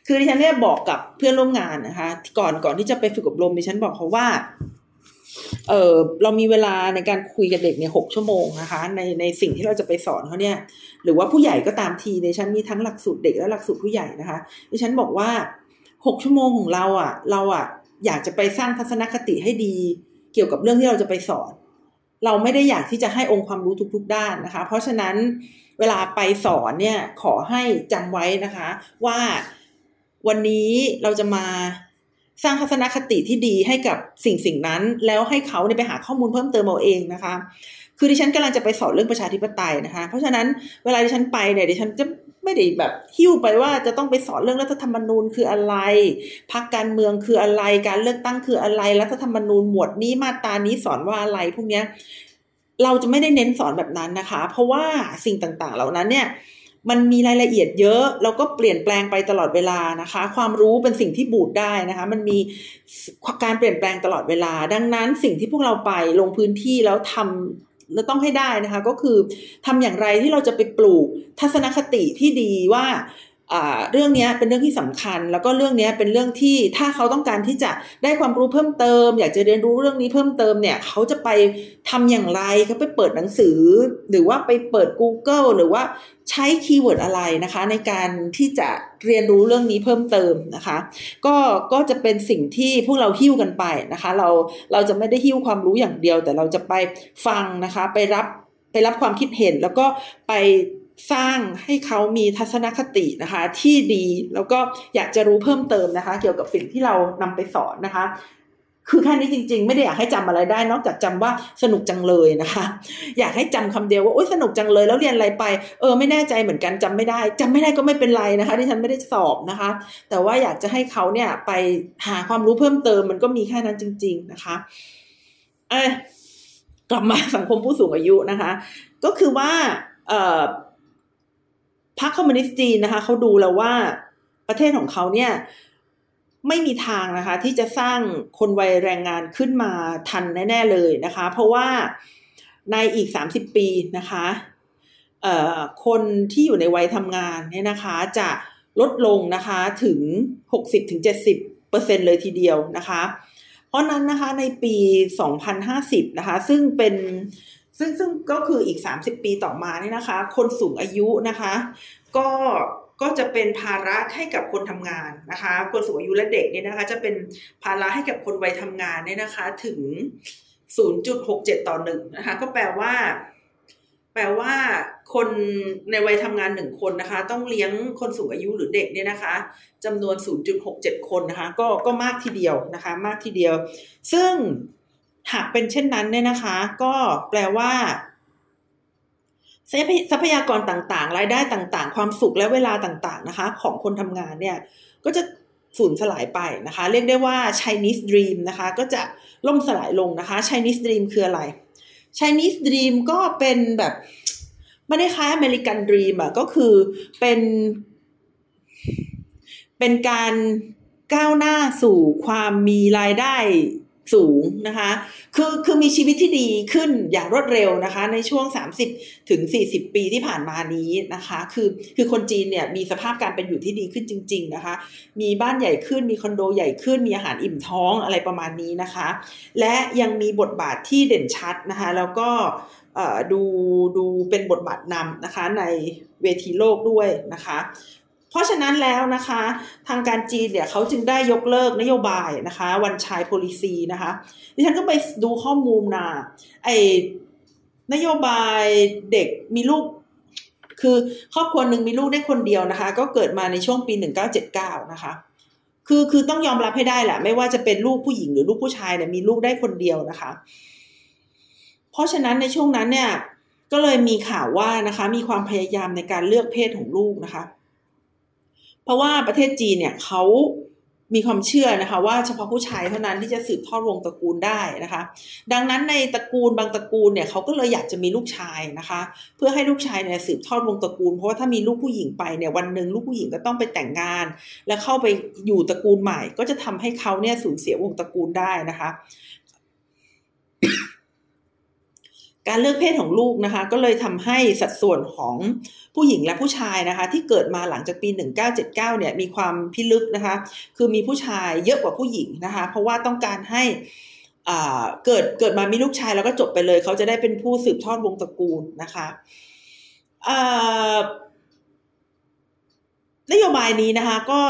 คือดิฉันเนี่ยบอกกับเพื่อนร่วมงานนะคะ ก่อนก่อนที่จะไปฝึกอบรมดิฉันบอกเขาว่า เออเรามีเวลาในการคุยกับเด็กเนี่ยหกชั่วโมงนะคะ ในในสิ่งที่เราจะไปสอนเขาเนี่ย หรือว่าผู้ใหญ่ก็ตามทีในฉันมีทั้งหลักสูตรเด็กและหลักสูตรผู้ใหญ่นะคะดิฉันบอกว่าหกชั่วโมงของเราอะ เราอะ อยากจะไปสร้างทัศนคติให้ดี เกี่ยวกับเรื่องที่เราจะไปสอน เราไม่ได้อยากที่จะให้องค์ความรู้ทุก ๆ ด้านนะคะ เพราะฉะนั้นเวลาไปสอนเนี่ยขอให้จำไว้นะคะ ว่า วันนี้เราจะมาสร้างทัศนคติที่ดีให้กับสิ่งสิ่งนั้น แล้วให้เขาเนี่ยไปหาข้อมูลเพิ่มเติมเอาเองนะคะ คือดิฉันกำลังจะไปสอนเรื่องประชาธิปไตยนะคะ เพราะฉะนั้นเวลาดิฉันไปเนี่ยดิฉันจะไม่ได้แบบหิ้วไปว่าจะต้องไปสอนเรื่องรัฐธรรมนูญคืออะไรพักการเมืองคืออะไรการเลือกตั้งคืออะไรรัฐธรรมนูญหมวดนี้มาตรานี้สอนว่าอะไรพวกเนี้ยเราจะไม่ได้เน้นสอนแบบนั้นนะคะ เพราะว่าสิ่งต่างๆ เหล่านั้นเนี่ย มันมีรายละเอียดเยอะแล้วก็เปลี่ยนแปลงไปตลอดเวลานะคะ ความรู้เป็นสิ่งที่บูดได้นะคะ มันมีการเปลี่ยนแปลงตลอดเวลา ดังนั้นสิ่งที่พวกเราไปลงพื้นที่แล้วทำแล้วต้องให้ได้นะคะ ก็คือทำอย่างไรที่เราจะไปปลูกทัศนคติที่ดีว่า เรื่องนี้เป็นเรื่องที่สำคัญ แล้วก็เรื่องนี้เป็นเรื่องที่ถ้าเขาต้องการที่จะได้ความรู้เพิ่มเติม อยากจะเรียนรู้เรื่องนี้เพิ่มเติมเนี่ยเขาจะไปทำอย่างไรเขาไปเปิดหนังสือ หรือว่าไปเปิด Google หรือว่าใช้ keyword อะไรนะคะ ในการที่จะเรียนรู้เรื่องนี้เพิ่มเติมนะคะ ก็ก็จะเป็นสิ่งที่พวกเราหิ้วกันไปนะคะ เราเราจะไม่ได้หิ้วความรู้อย่างเดียว แต่เราจะไปฟังนะคะ ไปรับไปรับความคิดเห็นแล้วก็ไป สร้างให้เขามีทัศนคตินะคะ ที่ดีแล้วก็อยากจะรู้เพิ่มเติมนะคะ เกี่ยวกับสิ่งที่เรานำไปสอนนะคะ คือแค่นี้จริง ๆ ไม่ได้อยากให้จำอะไรได้ นอกจากจำว่าสนุกจังเลยนะคะ อยากให้จำคำเดียวว่าโอ๊ยสนุกจังเลยแล้วเรียนอะไรไป เออไม่แน่ใจเหมือนกันจำไม่ได้จำไม่ได้ก็ไม่เป็นไรนะคะที่ฉันไม่ได้สอบนะคะ แต่ว่าอยากจะให้เขาเนี่ยไปหาความรู้เพิ่มเติมมันก็มีแค่นั้นจริง ๆนะคะเออกลับมาสังคมผู้สูงอายุนะคะ ก็คือว่าเอ่อ พรรคคอมมิวนิสต์จีนนะคะเขาดูแล้วว่าประเทศของเขาเนี่ยไม่มีทางนะคะ ที่จะสร้างคนวัยแรงงานขึ้นมาทันแน่ ๆ เลยนะคะ เพราะว่าในอีกสามสิบปีนะคะคนที่อยู่ในวัยทำงานเนี่ยนะคะจะลดลงนะคะถึงหกสิบถึงเจ็ดสิบเปอร์เซ็นเลยทีเดียวนะคะ เพราะนั้นนะคะในปีสองพันห้าสิบนะคะ ซึ่งเป็น ซึ่งซึ่งก็คืออีก 30 ปีต่อมาเนี่ยนะคะ คนสูงอายุนะคะ ก็ก็จะเป็นภาระให้กับคนทำงานนะคะ คนสูงอายุและเด็กเนี่ยนะคะ จะเป็นภาระให้กับคนวัยทำงานเนี่ยนะคะ ถึง 0.67 ต่อหนึ่งนะคะ ก็แปลว่า แปลว่า คนในวัยทำงานหนึ่งคนนะคะ ต้องเลี้ยงคนสูงอายุหรือเด็กเนี่ยนะคะจำนวน 0.67 คนนะคะ ก็ก็มากทีเดียวนะคะ มากทีเดียว ซึ่ง หากเป็นเช่นนั้นเนี่ยนะคะ ก็แปลว่าทรัพยากรต่างๆ รายได้ต่างๆ ความสุขและเวลาต่างๆนะคะ ของคนทำงานเนี่ย ก็จะสูญสลายไปนะคะ เรียกได้ว่า Chinese Dream นะคะ ก็จะล่มสลายลงนะคะ Chinese Dream คืออะไร Chinese Dream ก็เป็นแบบไม่ได้คล้าย American Dream อะก็คือเป็น เป็นการก้าวหน้าสู่ความมีรายได้ สูงนะคะ คือคือมีชีวิตที่ดีขึ้นอย่างรวดเร็วนะคะ ในช่วง 30ถึง40 ปีที่ผ่านมานี้นะคะ คือคือคนจีนเนี่ยมีสภาพการเป็นอยู่ที่ดีขึ้นจริง ๆนะคะ มีบ้านใหญ่ขึ้นมีคอนโดใหญ่ขึ้นมีอาหารอิ่มท้องอะไรประมาณนี้นะคะ และยังมีบทบาทที่เด่นชัดนะคะ แล้วก็ดูดูเป็นบทบาทนำนะคะในเวทีโลกด้วยนะคะ เพราะฉะนั้นแล้วนะคะ ทางการจีนเนี่ยเขาจึงได้ยกเลิกนโยบายนะคะ วันชายโพลิซีนะคะดิฉันก็ไปดูข้อมูลนะไอนโยบายเด็กมีลูก คือครอบครัวหนึ่งมีลูกได้คนเดียวนะคะ ก็เกิดมาในช่วงปีหนึ่งเก้าเจ็ดเก้านะคะ คือคือต้องยอมรับให้ได้แหละ ไม่ว่าจะเป็นลูกผู้หญิงหรือลูกผู้ชายเนี่ยมีลูกได้คนเดียวนะคะ เพราะฉะนั้นในช่วงนั้นเนี่ยก็เลยมีข่าวว่านะคะ มีความพยายามในการเลือกเพศของลูกนะคะ เพราะว่าประเทศจีนเนี่ยเขามีความเชื่อนะคะว่าเฉพาะผู้ชายเท่านั้นที่จะสืบทอดวงตระกูลได้นะคะ ดังนั้นในตระกูลบางตระกูลเนี่ยเขาก็เลยอยากจะมีลูกชายนะคะ เพื่อให้ลูกชายเนี่ยสืบทอดวงตระกูล เพราะว่าถ้ามีลูกผู้หญิงไปเนี่ยวันหนึ่งลูกผู้หญิงก็ต้องไปแต่งงาน แล้วเข้าไปอยู่ตระกูลใหม่ ก็จะทำให้เขาเนี่ยสูญเสียวงตระกูลได้นะคะ การเลือกเพศของลูกนะคะ ก็เลยทำให้สัดส่วนของผู้หญิงและผู้ชายนะคะ ที่เกิดมาหลังจากปี 1979เนี่ยมีความพิลึกนะคะ คือมีผู้ชายเยอะกว่าผู้หญิงนะคะ เพราะว่าต้องการให้เกิดเกิดมามีลูกชายแล้วก็จบไปเลย เขาจะได้เป็นผู้สืบทอดวงตระกูลนะคะนโยบายนี้นะคะก็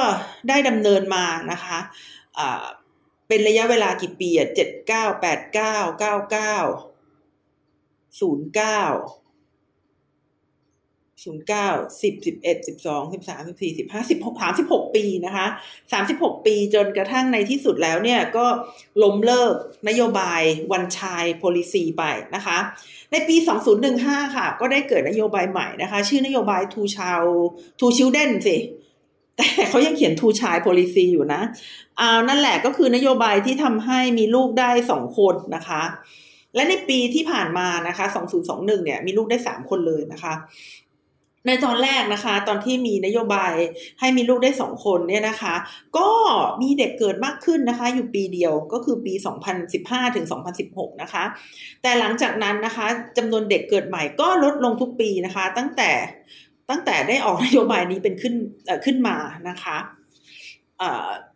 ได้ดำเนินมานะคะเป็นระยะเวลากี่ปีอะเจ็ดเก้าแปดเก้าเก้าเก้า ศูนย์เก้าศูนย์เก้าสิบสิบเอ็ดสิบสองสิบสามสิบสี่สิบห้าสิบหกสามสิบหกปีนะคะสามสิบหกปีจนกระทั่งในที่สุดแล้วเนี่ยก็ล้มเลิกนโยบายวันชาย policy ไปนะคะ ในปี 2015 ค่ะ ก็ได้เกิดนโยบายใหม่นะคะ ชื่อนโยบาย two child two children สิแต่เขายังเขียน two child policy อยู่นะอานั่นแหละก็คือนโยบายที่ทำให้มีลูกได้สองคนนะคะ และในปีที่ผ่านมานะคะ 2021 เนี่ย มีลูกได้สามคนเลยนะคะ ในตอนแรกนะคะ ตอนที่มีนโยบายให้มีลูกได้สองคนเนี่ยนะคะ ก็มีเด็กเกิดมากขึ้นนะคะ อยู่ปีเดียวก็คือปี 2015 ถึง 2016 นะคะ แต่หลังจากนั้นนะคะจำนวนเด็กเกิดใหม่ก็ลดลงทุกปีนะคะ ตั้งแต่ตั้งแต่ได้ออกนโยบายนี้เป็นขึ้นขึ้นมานะคะ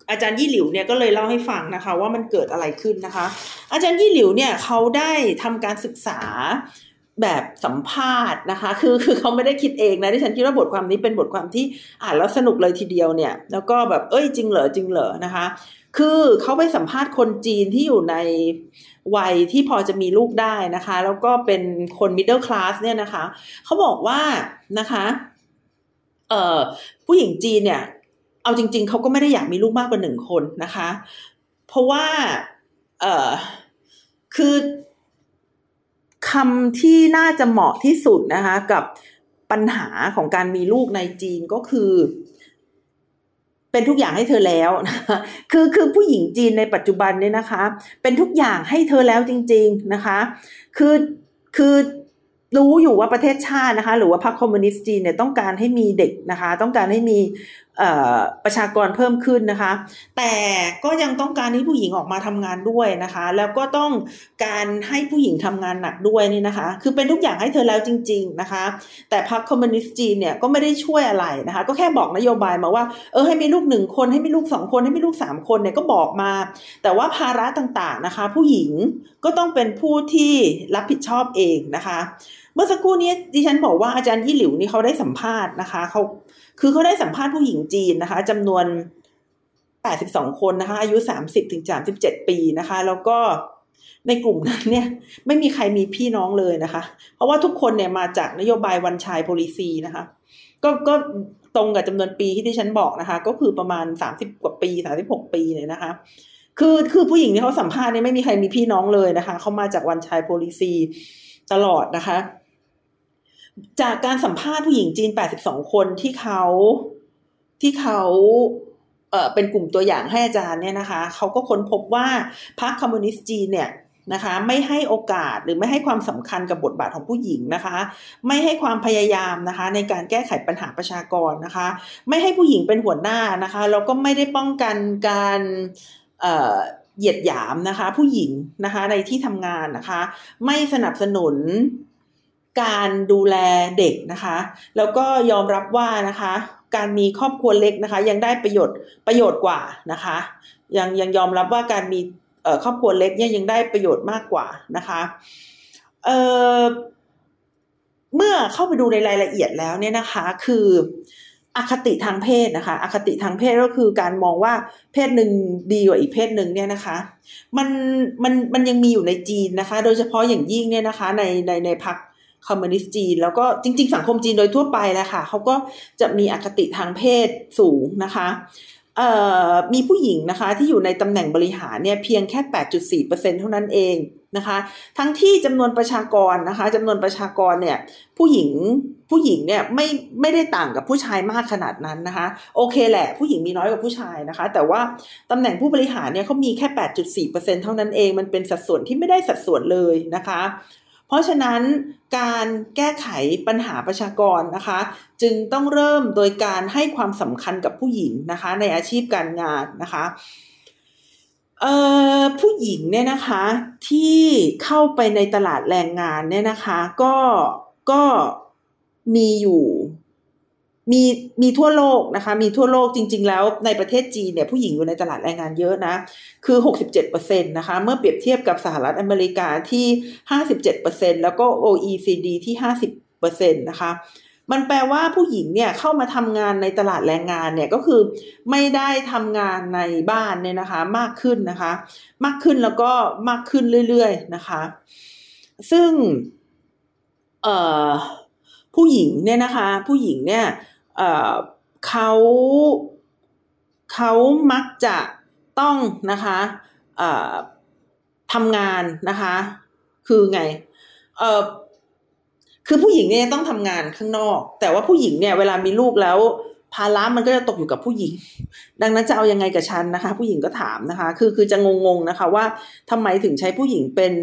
อาจารย์ยี่หลิวเนี่ยก็เลยเล่าให้ฟังนะคะว่ามันเกิดอะไรขึ้นนะคะ อาจารย์ยี่หลิวเนี่ยเขาได้ทำการศึกษาแบบสัมภาษณ์นะคะ คือคือเขาไม่ได้คิดเองนะที่ฉันคิดว่าบทความนี้เป็นบทความที่อ่านแล้วสนุกเลยทีเดียวเนี่ย แล้วก็แบบเอ้ยจริงเหรอจริงเหรอนะคะ คือเขาไปสัมภาษณ์คนจีนที่อยู่ในวัยที่พอจะมีลูกได้นะคะ แล้วก็เป็นคน middle class เนี่ยนะคะเขาบอกว่านะคะเอ่อผู้หญิงจีนเนี่ย เอาจริง ๆเขาก็ไม่ได้อยากมีลูกมากกว่าหนึ่งคนนะคะ เพราะว่า เออคือคำที่น่าจะเหมาะที่สุดนะคะ กับปัญหาของการมีลูกในจีนก็คือ เป็นทุกอย่างให้เธอแล้วนะคะคือคือผู้หญิงจีนในปัจจุบันเนี่ยนะคะ เป็นทุกอย่างให้เธอแล้วจริง ๆนะคะ คือคือรู้อยู่ว่าประเทศชาตินะคะ หรือว่าพรรคคอมมิวนิสต์จีนเนี่ยต้องการให้มีเด็กนะคะ ต้องการให้มี ประชากรเพิ่มขึ้นนะคะ แต่ก็ยังต้องการให้ผู้หญิงออกมาทำงานด้วยนะคะ แล้วก็ต้องการให้ผู้หญิงทำงานหนักด้วยนี่นะคะ คือเป็นทุกอย่างให้เธอแล้วจริง ๆนะคะ แต่พรรคคอมมิวนิสต์จีนเนี่ยก็ไม่ได้ช่วยอะไรนะคะ ก็แค่บอกนโยบายมาว่าเออให้มีลูกหนึ่งคนให้มีลูกสองคนให้มีลูกสามคนเนี่ยก็บอกมา แต่ว่าภาระต่างๆนะคะ ผู้หญิงก็ต้องเป็นผู้ที่รับผิดชอบเองนะคะ เมื่อสักครู่นี้ดิฉันบอกว่าอาจารย์ยี่หลิวนี่เขาได้สัมภาษณ์นะคะเขาคือเขาได้สัมภาษณ์ผู้หญิงจีนนะคะจำนวน 82 คนนะคะ อายุ 30ถึง37 ปีนะคะ แล้วก็ในกลุ่มนั้นเนี่ย ไม่มีใครมีพี่น้องเลยนะคะ เพราะว่าทุกคนเนี่ยมาจากนโยบายวันชายโพลิซีนะคะ ก็ก็ตรงกับจำนวนปีที่ที่ฉันบอกนะคะ ก็คือประมาณ 30 กว่าปี 36 ปีเนี่ยนะคะคือคือผู้หญิงที่เขาสัมภาษณ์เนี่ยไม่มีใครมีพี่น้องเลยนะคะ เขามาจากวันชายโพลิซีตลอดนะคะ จากการสัมภาษณ์ผู้หญิงจีน 82 คนที่เขาที่เขาเเป็นกลุ่มตัวอย่างให้อาจารย์เนี่ยนะคะเขาก็ค้นพบว่าพรรคคอมมิวนิสต์จีนเนี่ยนะคะไม่ให้โอกาสหรือไม่ให้ความสำคัญกับบทบาทของผู้หญิงนะคะ ไม่ให้ความพยายามนะคะในการแก้ไขปัญหาประชากรนะคะ ไม่ให้ผู้หญิงเป็นหัวหน้านะคะแล้วก็ไม่ได้ป้องกันการเหยียดหยามนะคะผู้หญิงนะคะในที่ทำงานนะคะ ไม่สนับสนุน การดูแลเด็กนะคะ แล้วก็ยอมรับว่านะคะ การมีครอบครัวเล็กนะคะ ยังได้ประโยชน์ประโยชน์กว่านะคะ ยังยังยอมรับว่าการมีครอบครัวเล็กเนี่ยยังได้ประโยชน์มากกว่านะคะเเมื่อเข้าไปดูในรายละเอียดแล้วเนี่ยนะคะ คืออคติทางเพศนะคะ อคติทางเพศก็คือการมองว่าเพศหนึ่งดีกว่าอีกเพศหนึ่งเนี่ยนะคะ มันมันมันยังมีอยู่ในจีนนะคะ โดยเฉพาะอย่างยิ่งเนี่ยนะคะ ในในในพรร คอมมิวนิสต์จีน แล้วก็จริง ๆ สังคมจีนโดยทั่วไปแหละค่ะเขาก็จะมีอคติทางเพศสูงนะคะมีผู้หญิงนะคะที่อยู่ในตำแหน่งบริหารเนี่ยเพียงแค่ 8.4%เท่านั้นเองนะคะ ทั้งที่จำนวนประชากรนะคะจำนวนประชากรเนี่ยผู้หญิงผู้หญิงเนี่ยไม่ไม่ได้ต่างกับผู้ชายมากขนาดนั้นนะคะ โอเคแหละผู้หญิงมีน้อยกว่าผู้ชายนะคะ แต่ว่าตำแหน่งผู้บริหารเนี่ยเขามีแค่ 8.4%เท่านั้นเองมันเป็นสัดส่วนที่ไม่ได้สัดส่วนเลยนะคะ เพราะฉะนั้นการแก้ไขปัญหาประชากรนะคะ จึงต้องเริ่มโดยการให้ความสำคัญกับผู้หญิงนะคะ ในอาชีพการงานนะคะเอ่อผู้หญิงเนี่ยนะคะที่เข้าไปในตลาดแรงงานเนี่ยนะคะ ก็ก็มีอยู่ มีมีทั่วโลกนะคะ มีทั่วโลกจริง ๆ แล้วในประเทศจีนเนี่ยผู้หญิงอยู่ในตลาดแรงงานเยอะนะ คือ 67%นะคะ เมื่อเปรียบเทียบกับสหรัฐอเมริกาที่ 57%แล้วก็ OECD ที่ 50%นะคะมันแปลว่าผู้หญิงเนี่ยเข้ามาทำงานในตลาดแรงงานเนี่ยก็คือไม่ได้ทำงานในบ้านเนี่ยนะคะ มากขึ้นนะคะ มากขึ้นแล้วก็มากขึ้นเรื่อยๆนะคะ ซึ่งเอ่อผู้หญิงเนี่ยนะคะ ผู้หญิงเนี่ย เขาเขามักจะต้องนะคะทำงานนะคะ คือไงเออคือผู้หญิงเนี่ยต้องทำงานข้างนอก แต่ว่าผู้หญิงเนี่ยเวลามีลูกแล้ว ภาระมันก็จะตกอยู่กับผู้หญิง ดังนั้นจะเอายังไงกับฉันนะคะ ผู้หญิงก็ถามนะคะ คือคือจะงงๆนะคะว่าทำไมถึงใช้ผู้หญิงเป็น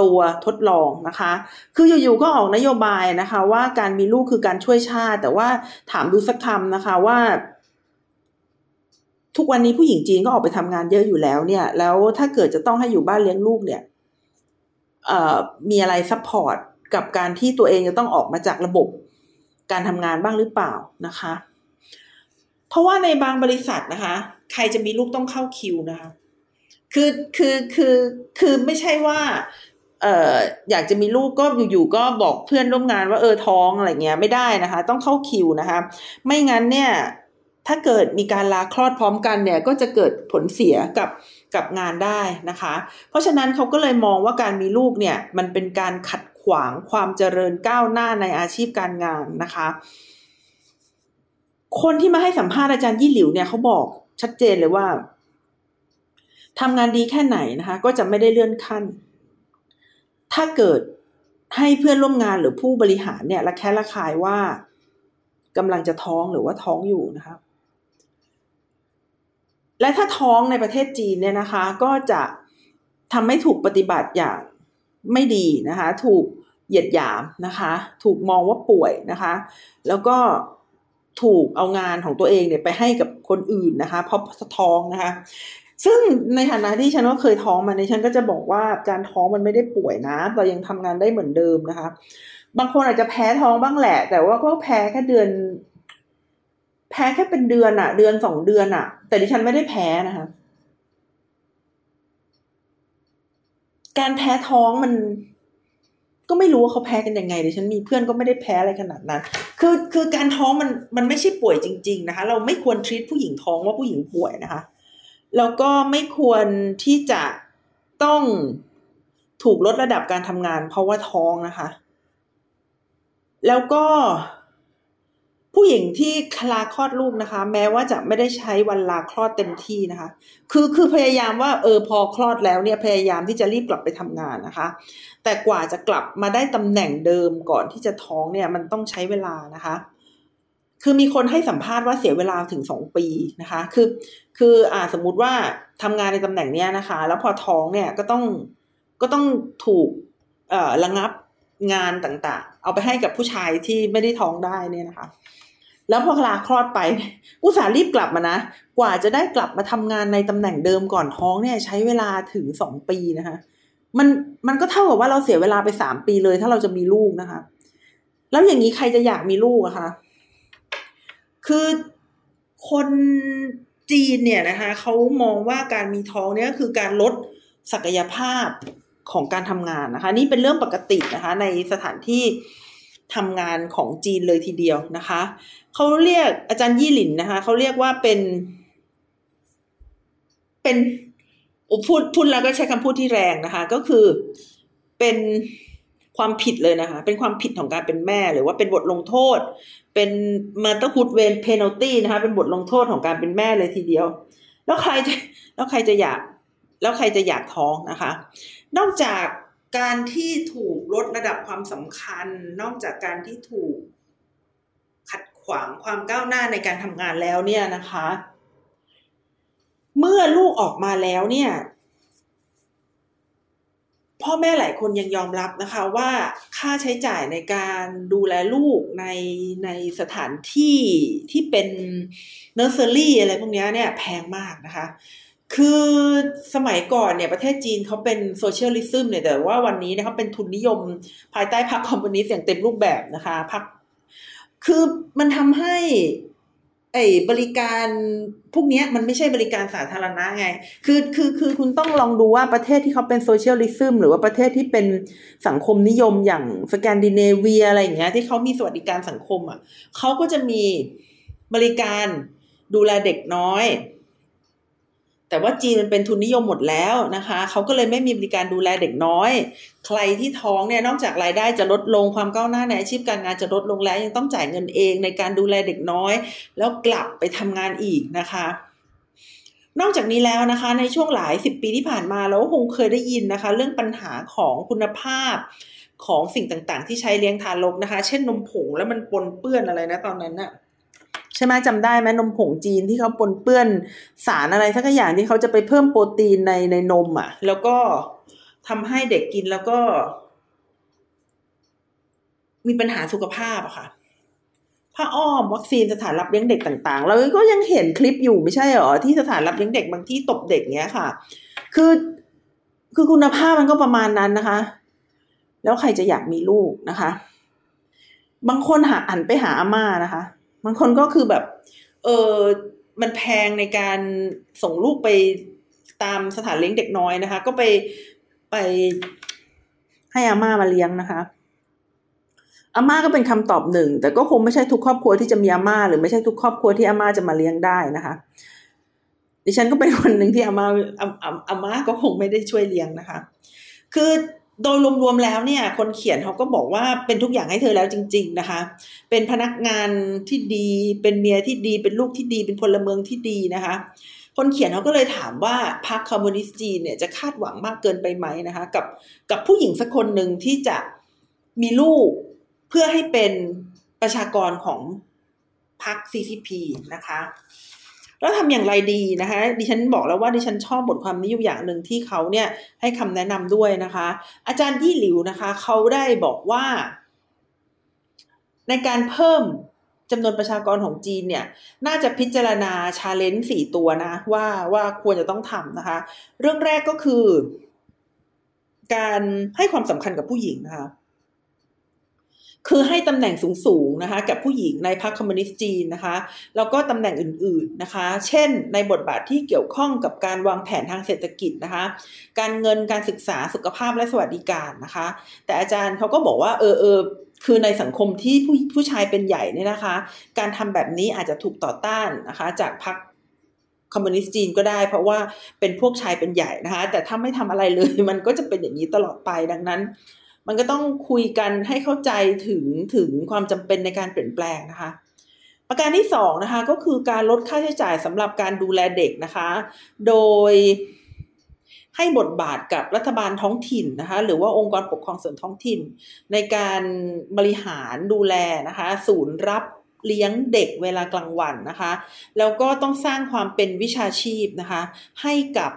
ตัวทดลองนะคะ คืออยู่ๆก็ออกนโยบายนะคะ ว่าการมีลูกคือการช่วยชาติ แต่ว่าถามดูสักคำนะคะว่าทุกวันนี้ผู้หญิงจีนก็ออกไปทำงานเยอะอยู่แล้วเนี่ย แล้วถ้าเกิดจะต้องให้อยู่บ้านเลี้ยงลูกเนี่ยเอ่อมีอะไร support กับการที่ตัวเองจะต้องออกมาจากระบบการทำงานบ้างหรือเปล่านะคะ เพราะว่าในบางบริษัทนะคะ ใครจะมีลูกต้องเข้าคิวนะคะ คือคือคือคือไม่ใช่ว่า เอ่ออยากจะมีลูกก็อยู่ๆก็บอกเพื่อนร่วมงานว่าเออท้องอะไรเงี้ยไม่ได้นะคะ ต้องเข้าคิวนะคะ ไม่งั้นเนี่ยถ้าเกิดมีการลาคลอดพร้อมกันเนี่ยก็จะเกิดผลเสียกับกับงานได้นะคะ เพราะฉะนั้นเขาก็เลยมองว่าการมีลูกเนี่ยมันเป็นการขัดขวางความเจริญก้าวหน้าในอาชีพการงานนะคะ คนที่มาให้สัมภาษณ์อาจารย์ยี่หลิวเนี่ยเขาบอกชัดเจนเลยว่าทำงานดีแค่ไหนนะคะ ก็จะไม่ได้เลื่อนขั้น ถ้าเกิดให้เพื่อนร่วมงานหรือผู้บริหารเนี่ยระแคะระคายว่ากำลังจะท้องหรือว่าท้องอยู่นะคะและถ้าท้องในประเทศจีนเนี่ยนะคะ ก็จะทำให้ถูกปฏิบัติอย่างไม่ดีนะคะ ถูกเหยียดหยามนะคะ ถูกมองว่าป่วยนะคะ แล้วก็ ถูกเอางานของตัวเองเนี่ยไปให้กับคนอื่นนะคะ เพราะท้องนะคะ ซึ่งในฐานะที่ฉันก็เคยท้องมาในฉันก็จะบอกว่าการท้องมันไม่ได้ป่วยนะเรายังทำงานได้เหมือนเดิมนะคะ บางคนอาจจะแพ้ท้องบ้างแหละ แต่ว่าก็แพ้แค่เดือน แพ้แค่เป็นเดือนอะเดือนสองเดือนอะแต่ดิฉันไม่ได้แพ้นะคะ การแพ้ท้องมัน ก็ไม่รู้ว่าเขาแพ้กันยังไงดิฉันมีเพื่อนก็ไม่ได้แพ้อะไรขนาดนั้น คือคือการท้องมันมันไม่ใช่ป่วยจริง ๆนะคะ เราไม่ควรทรีตผู้หญิงท้องว่าผู้หญิงป่วยนะคะแล้วก็ไม่ควรที่จะต้องถูกลดระดับการทำงานเพราะว่าท้องนะคะ แล้วก็ ผู้หญิงที่คลาคลอดลูกนะคะ แม้ว่าจะไม่ได้ใช้วันลาคลอดเต็มที่นะคะ คือคือพยายามว่าเออพอคลอดแล้วเนี่ยพยายามที่จะรีบกลับไปทำงานนะคะ แต่กว่าจะกลับมาได้ตำแหน่งเดิมก่อนที่จะท้องเนี่ยมันต้องใช้เวลานะคะ คือมีคนให้สัมภาษณ์ว่าเสียเวลาถึงสองปีนะคะ คือคืออ่าสมมุติว่าทำงานในตำแหน่งเนี้ยนะคะ แล้วพอท้องเนี่ยก็ต้องก็ต้องถูกเอ่อระงับงานต่างๆ เอาไปให้กับผู้ชายที่ไม่ได้ท้องได้เนี่ยนะคะ แล้วพอคลาคลอดไป อุตส่าห์รีบกลับมานะ กว่าจะได้กลับมาทำงานในตำแหน่งเดิมก่อนท้องเนี่ย ใช้เวลาถึงสองปีนะคะ มันมันก็เท่ากับว่าเราเสียเวลาไปสามปีเลย ถ้าเราจะมีลูกนะคะ แล้วอย่างนี้ใครจะอยากมีลูกอะคะ คือคนจีนเนี่ยนะคะเขามองว่าการมีท้องเนี่ยคือการลดศักยภาพของการทำงานนะคะ นี่เป็นเรื่องปกตินะคะ ในสถานที่ ทำงานของจีนเลยทีเดียวนะคะ เขาเรียกอาจารย์ยี่หลินนะคะ เขาเรียกว่าเป็น เป็นพูดพูดแล้วก็ใช้คำพูดที่แรงนะคะ ก็คือเป็นความผิดเลยนะคะ เป็นความผิดของการเป็นแม่ หรือว่าเป็นบทลงโทษ เป็นมาตอร์ฮุดเวนเพนัลตี้นะคะ เป็นบทลงโทษของการเป็นแม่เลยทีเดียว แล้วใครจะแล้วใครจะอยาก แล้วใครจะอยากท้องนะคะ นอกจาก การที่ถูกลดระดับความสำคัญ นอกจากการที่ถูกขัดขวางความก้าวหน้าในการทำงานแล้วเนี่ยนะคะ เมื่อลูกออกมาแล้วเนี่ย พ่อแม่หลายคนยังยอมรับนะคะว่าค่าใช้จ่ายในการดูแลลูกในในสถานที่ที่เป็นเนอร์เซอรี่อะไรพวกนี้เนี่ยแพงมากนะคะ คือสมัยก่อนเนี่ยประเทศจีนเขาเป็น socialism เนี่ยแต่ว่าวันนี้เนี่ยเขาเป็นทุนนิยมภายใต้พรรคคอมมิวนิสต์อย่างเต็มรูปแบบนะคะพรรคคือมันทำให้ ไอ้บริการพวกนี้มันไม่ใช่บริการสาธารณะไง คือคือคือคุณต้องลองดูว่าประเทศที่เขาเป็น socialism หรือว่าประเทศที่เป็นสังคมนิยมอย่างสแกนดิเนเวียอะไรอย่างเงี้ยที่เขามีสวัสดิการสังคมอะเขาก็จะมีบริการดูแลเด็กน้อย แต่ว่าจีนมันเป็นทุนนิยมหมดแล้วนะคะ เขาก็เลยไม่มีบริการดูแลเด็กน้อย ใครที่ท้องเนี่ยนอกจากรายได้จะลดลงความก้าวหน้าในอาชีพการงานจะลดลงแล้ว ยังต้องจ่ายเงินเองในการดูแลเด็กน้อย แล้วกลับไปทำงานอีกนะคะนอกจากนี้แล้วนะคะในช่วงหลายสิบปีที่ผ่านมาเราก็คงเคยได้ยินนะคะ เรื่องปัญหาของคุณภาพของสิ่งต่างๆ ที่ใช้เลี้ยงทารกนะคะ เช่นนมผงแล้วมันปนเปื้อนอะไรนะตอนนั้นน่ะ ช่ไหมจำได้ไหมนมผงจีนที่เขาปนเปื้อนสารอะไรสักอย่างที่เขาจะไปเพิ่มโปรตีนในในนมอะ แล้วก็ทำให้เด็กกินแล้วก็ มีปัญหาสุขภาพอะค่ะผ้าอ้อมวัคซีนสถานรับเลี้ยงเด็กต่างๆเราก็ยังเห็นคลิปอยู่ไม่ใช่เหรอที่สถานรับเลี้ยงเด็กบางที่ตบเด็กเนี้ยค่ะ คือ คือคุณภาพมันก็ประมาณนั้นนะคะ แล้วใครจะอยากมีลูกนะคะ บางคนหาอันไปหาอาม่านะคะ บางคนก็คือแบบ เออมันแพงในการส่งลูกไปตามสถานเลี้ยงเด็กน้อยนะคะ ก็ไปไปให้อาม่ามาเลี้ยงนะคะอาม่าก็เป็นคำตอบหนึ่ง แต่ก็คงไม่ใช่ทุกครอบครัวที่จะมีอาม่าหรือไม่ใช่ทุกครอบครัวที่อาม่าจะมาเลี้ยงได้นะคะ ดิฉันก็เป็นคนหนึ่งที่อาม่าอาอาม่าก็คงไม่ได้ช่วยเลี้ยงนะคะ คือ โดยรวมๆแล้วเนี่ย คนเขียนเขาก็บอกว่าเป็นทุกอย่างให้เธอแล้วจริง ๆนะคะ เป็นพนักงานที่ดี เป็นเมียที่ดี เป็นลูกที่ดี เป็นพลเมืองที่ดีนะคะ คนเขียนเขาก็เลยถามว่าพรรคคอมมิวนิสต์จีนเนี่ยจะคาดหวังมากเกินไปไหมนะคะ กับกับผู้หญิงสักคนหนึ่งที่จะมีลูกเพื่อให้เป็นประชากรของพรรค CCP นะคะ แล้วทำอย่างไรดีนะคะ ดิฉันบอกแล้วว่าดิฉันชอบบทความนี้อยู่อย่างหนึ่งที่เขาเนี่ยให้คำแนะนำด้วยนะคะ อาจารย์ยี่หลิวนะคะ เขาได้บอกว่า ในการเพิ่มจำนวนประชากรของจีนเนี่ย น่าจะพิจารณาชาเลนจ์สี่ตัวนะ ว่าว่าควรจะต้องทำนะคะ เรื่องแรกก็คือ การให้ความสำคัญกับผู้หญิงนะคะ คือให้ตำแหน่งสูงๆนะคะกับผู้หญิงในพรรคคอมมิวนิสต์จีนนะคะแล้วก็ตำแหน่งอื่นๆนะคะ เช่น ในบทบาทที่เกี่ยวข้องกับการวางแผนทางเศรษฐกิจนะคะ การเงินการศึกษาสุขภาพและสวัสดิการนะคะ แต่อาจารย์เขาก็บอกว่าเออเออคือในสังคมที่ผู้ผู้ชายเป็นใหญ่เนี่ยนะคะ การทำแบบนี้อาจจะถูกต่อต้านนะคะ จากพรรคคอมมิวนิสต์จีนก็ได้ เพราะว่าเป็นพวกชายเป็นใหญ่นะคะ แต่ถ้าไม่ทำอะไรเลยมันก็จะเป็นอย่างนี้ตลอดไปดังนั้น มันก็ต้องคุยกันให้เข้าใจถึงถึงความจำเป็นในการเปลี่ยนแปลงนะคะประการที่สองนะคะก็คือการลดค่าใช้จ่ายสำหรับการดูแลเด็กนะคะ โดยให้บทบาทกับรัฐบาลท้องถิ่นนะคะหรือว่าองค์กรปกครองส่วนท้องถิ่น ในการบริหารดูแลนะคะ ศูนย์รับเลี้ยงเด็กเวลากลางวันนะคะ แล้วก็ต้องสร้างความเป็นวิชาชีพนะคะ ให้กับ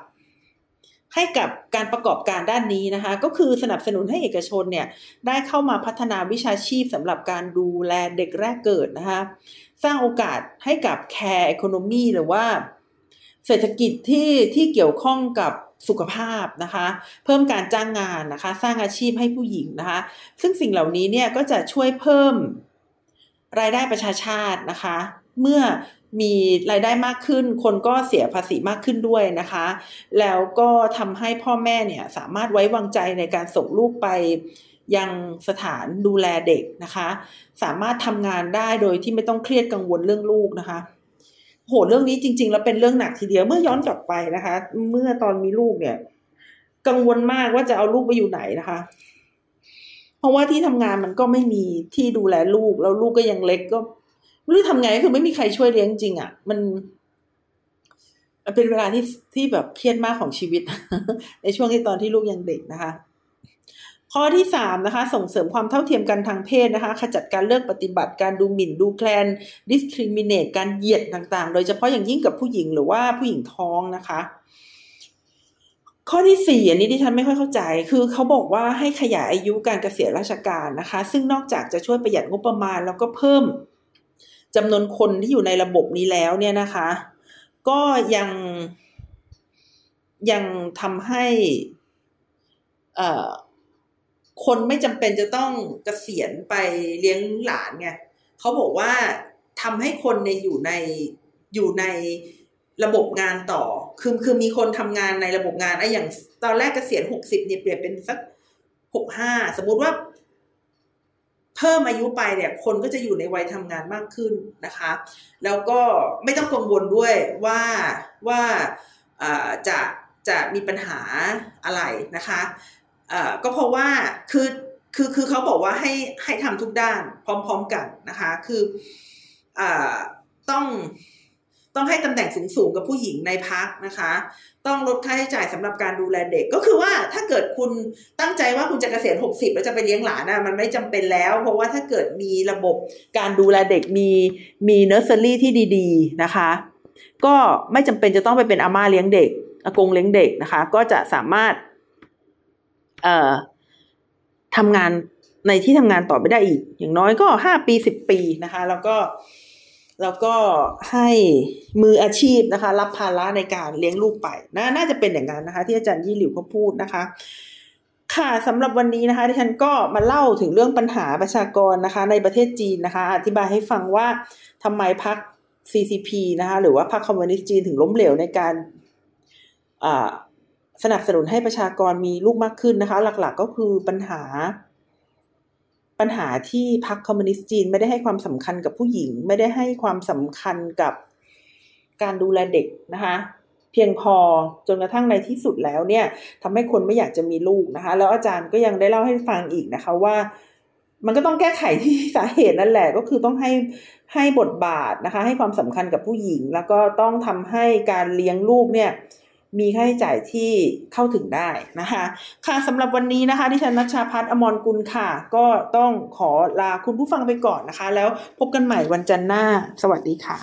ให้กับการประกอบการด้านนี้นะคะ ก็คือสนับสนุนให้เอกชนเนี่ยได้เข้ามาพัฒนาวิชาชีพสำหรับการดูแลเด็กแรกเกิดนะคะ สร้างโอกาสให้กับแคร์อีโคโนมีหรือว่า เศรษฐกิจที่ที่เกี่ยวข้องกับสุขภาพนะคะ เพิ่มการจ้างงานนะคะ สร้างอาชีพให้ผู้หญิงนะคะ ซึ่งสิ่งเหล่านี้เนี่ยก็จะช่วยเพิ่มรายได้ประชาชาตินะคะ เมื่อมีรายได้มากขึ้น คนก็เสียภาษีมากขึ้นด้วยนะคะ แล้วก็ทำให้พ่อแม่เนี่ยสามารถไว้วางใจในการส่งลูกไปยังสถานดูแลเด็กนะคะ สามารถทำงานได้โดยที่ไม่ต้องเครียดกังวลเรื่องลูกนะคะโหเรื่องนี้จริง ๆ แล้วเป็นเรื่องหนักทีเดียวเมื่อย้อนกลับไปนะคะ เมื่อตอนมีลูกเนี่ย กังวลมากว่าจะเอาลูกไปอยู่ไหนนะคะ เพราะว่าที่ทำงานมันก็ไม่มีที่ดูแลลูก แล้วลูกก็ยังเล็กก็ ไม่รู้ทำไงก็คือไม่มีใครช่วยเลี้ยงจริงอะ่ะมันมันเป็นเวลาที่ที่แบบเครียดมากของชีวิต ในช่วงที่ตอนที่ลูกยังเด็กนะคะ ข้อที่สามนะคะ ส่งเสริมความเท่าเทียมกันทางเพศนะคะ ขจัดการเลือกปฏิบัติการดูหมิ่นดูแคลน discriminate การเหยียดต่างๆ โดยเฉพาะอย่างยิ่งกับผู้หญิงหรือว่าผู้หญิงท้องนะคะ ข้อที่สี่อันนี้ที่ฉันไม่ค่อยเข้าใจ คือเขาบอกว่าให้ขยายอายุการเกษียณราชการนะคะ ซึ่งนอกจากจะช่วยประหยัดงบประมาณแล้วก็เพิ่ม จำนวนคนที่อยู่ในระบบนี้แล้วเนี่ยนะคะ ก็ยังยังทำให้คนไม่จำเป็นจะต้องเกษียณไปเลี้ยงหลานไงเขาบอกว่าทำให้คนในอยู่ในอยู่ในระบบงานต่อ คือคือมีคนทำงานในระบบงานไอ้อย่างตอนแรกเกษียณหกสิบเนี่ยเปลี่ยนเป็นสักหกห้าสมมุติว่า เพิ่มอายุไปเนี่ยคนก็จะอยู่ในวัยทำงานมากขึ้นนะคะ แล้วก็ไม่ต้องกังวลด้วยว่าว่าจะจะมีปัญหาอะไรนะคะก็เพราะว่าคือคือคือเขาบอกว่าให้ให้ทำทุกด้านพร้อม ๆกันนะคะ คืออต้อง ต้องให้ตำแหน่งสูงๆกับผู้หญิงในพักนะคะ ต้องลดค่าใช้จ่ายสำหรับการดูแลเด็ก ก็คือว่าถ้าเกิดคุณตั้งใจว่าคุณจะเกษียณ 60 แล้วจะไปเลี้ยงหลานนะมันไม่จำเป็นแล้ว เพราะว่าถ้าเกิดมีระบบการดูแลเด็กมีมีเนอร์เซอรี่ที่ดีๆนะคะ ก็ไม่จำเป็นจะต้องไปเป็นอาม่าเลี้ยงเด็กอากงเลี้ยงเด็กนะคะ ก็จะสามารถเอ่อทำงานในที่ทำงานต่อไปได้อีก อย่างน้อยก็ห้าปีสิบปีนะคะ แล้วก็ แล้วก็ให้มืออาชีพนะคะ รับภาระในการเลี้ยงลูกไปนะน่าจะเป็นอย่างนั้นนะคะ ที่อาจารย์ยี่หลิวเขาพูดนะคะ ค่ะสำหรับวันนี้นะคะที่ฉันก็มาเล่าถึงเรื่องปัญหาประชากรนะคะ ในประเทศจีนนะคะ อธิบายให้ฟังว่าทำไมพรรค CCP นะคะหรือว่าพรรคคอมมิวนิสต์จีนถึงล้มเหลวในการสนับสนุนให้ประชากรมีลูกมากขึ้นนะคะ หลักๆก็คือปัญหา ปัญหาที่พรรคคอมมิวนิสต์จีนไม่ได้ให้ความสำคัญกับผู้หญิง ไม่ได้ให้ความสำคัญกับการดูแลเด็กนะคะเพียงพอจนกระทั่งในที่สุดแล้วเนี่ยทำให้คนไม่อยากจะมีลูกนะคะ แล้วอาจารย์ก็ยังได้เล่าให้ฟังอีกนะคะว่า มันก็ต้องแก้ไขที่สาเหตุนั่นแหละก็คือต้องให้ให้บทบาทนะคะ ให้ความสำคัญกับผู้หญิง แล้วก็ต้องทำให้การเลี้ยงลูกเนี่ย มีค่าใช้จ่ายที่เข้าถึงได้นะคะ ค่ะสำหรับวันนี้นะคะที่ฉันนัชชาพัฒนอมรกุลค่ะ ก็ต้องขอลาคุณผู้ฟังไปก่อนนะคะ แล้วพบกันใหม่วันจันทร์หน้า สวัสดีค่ะ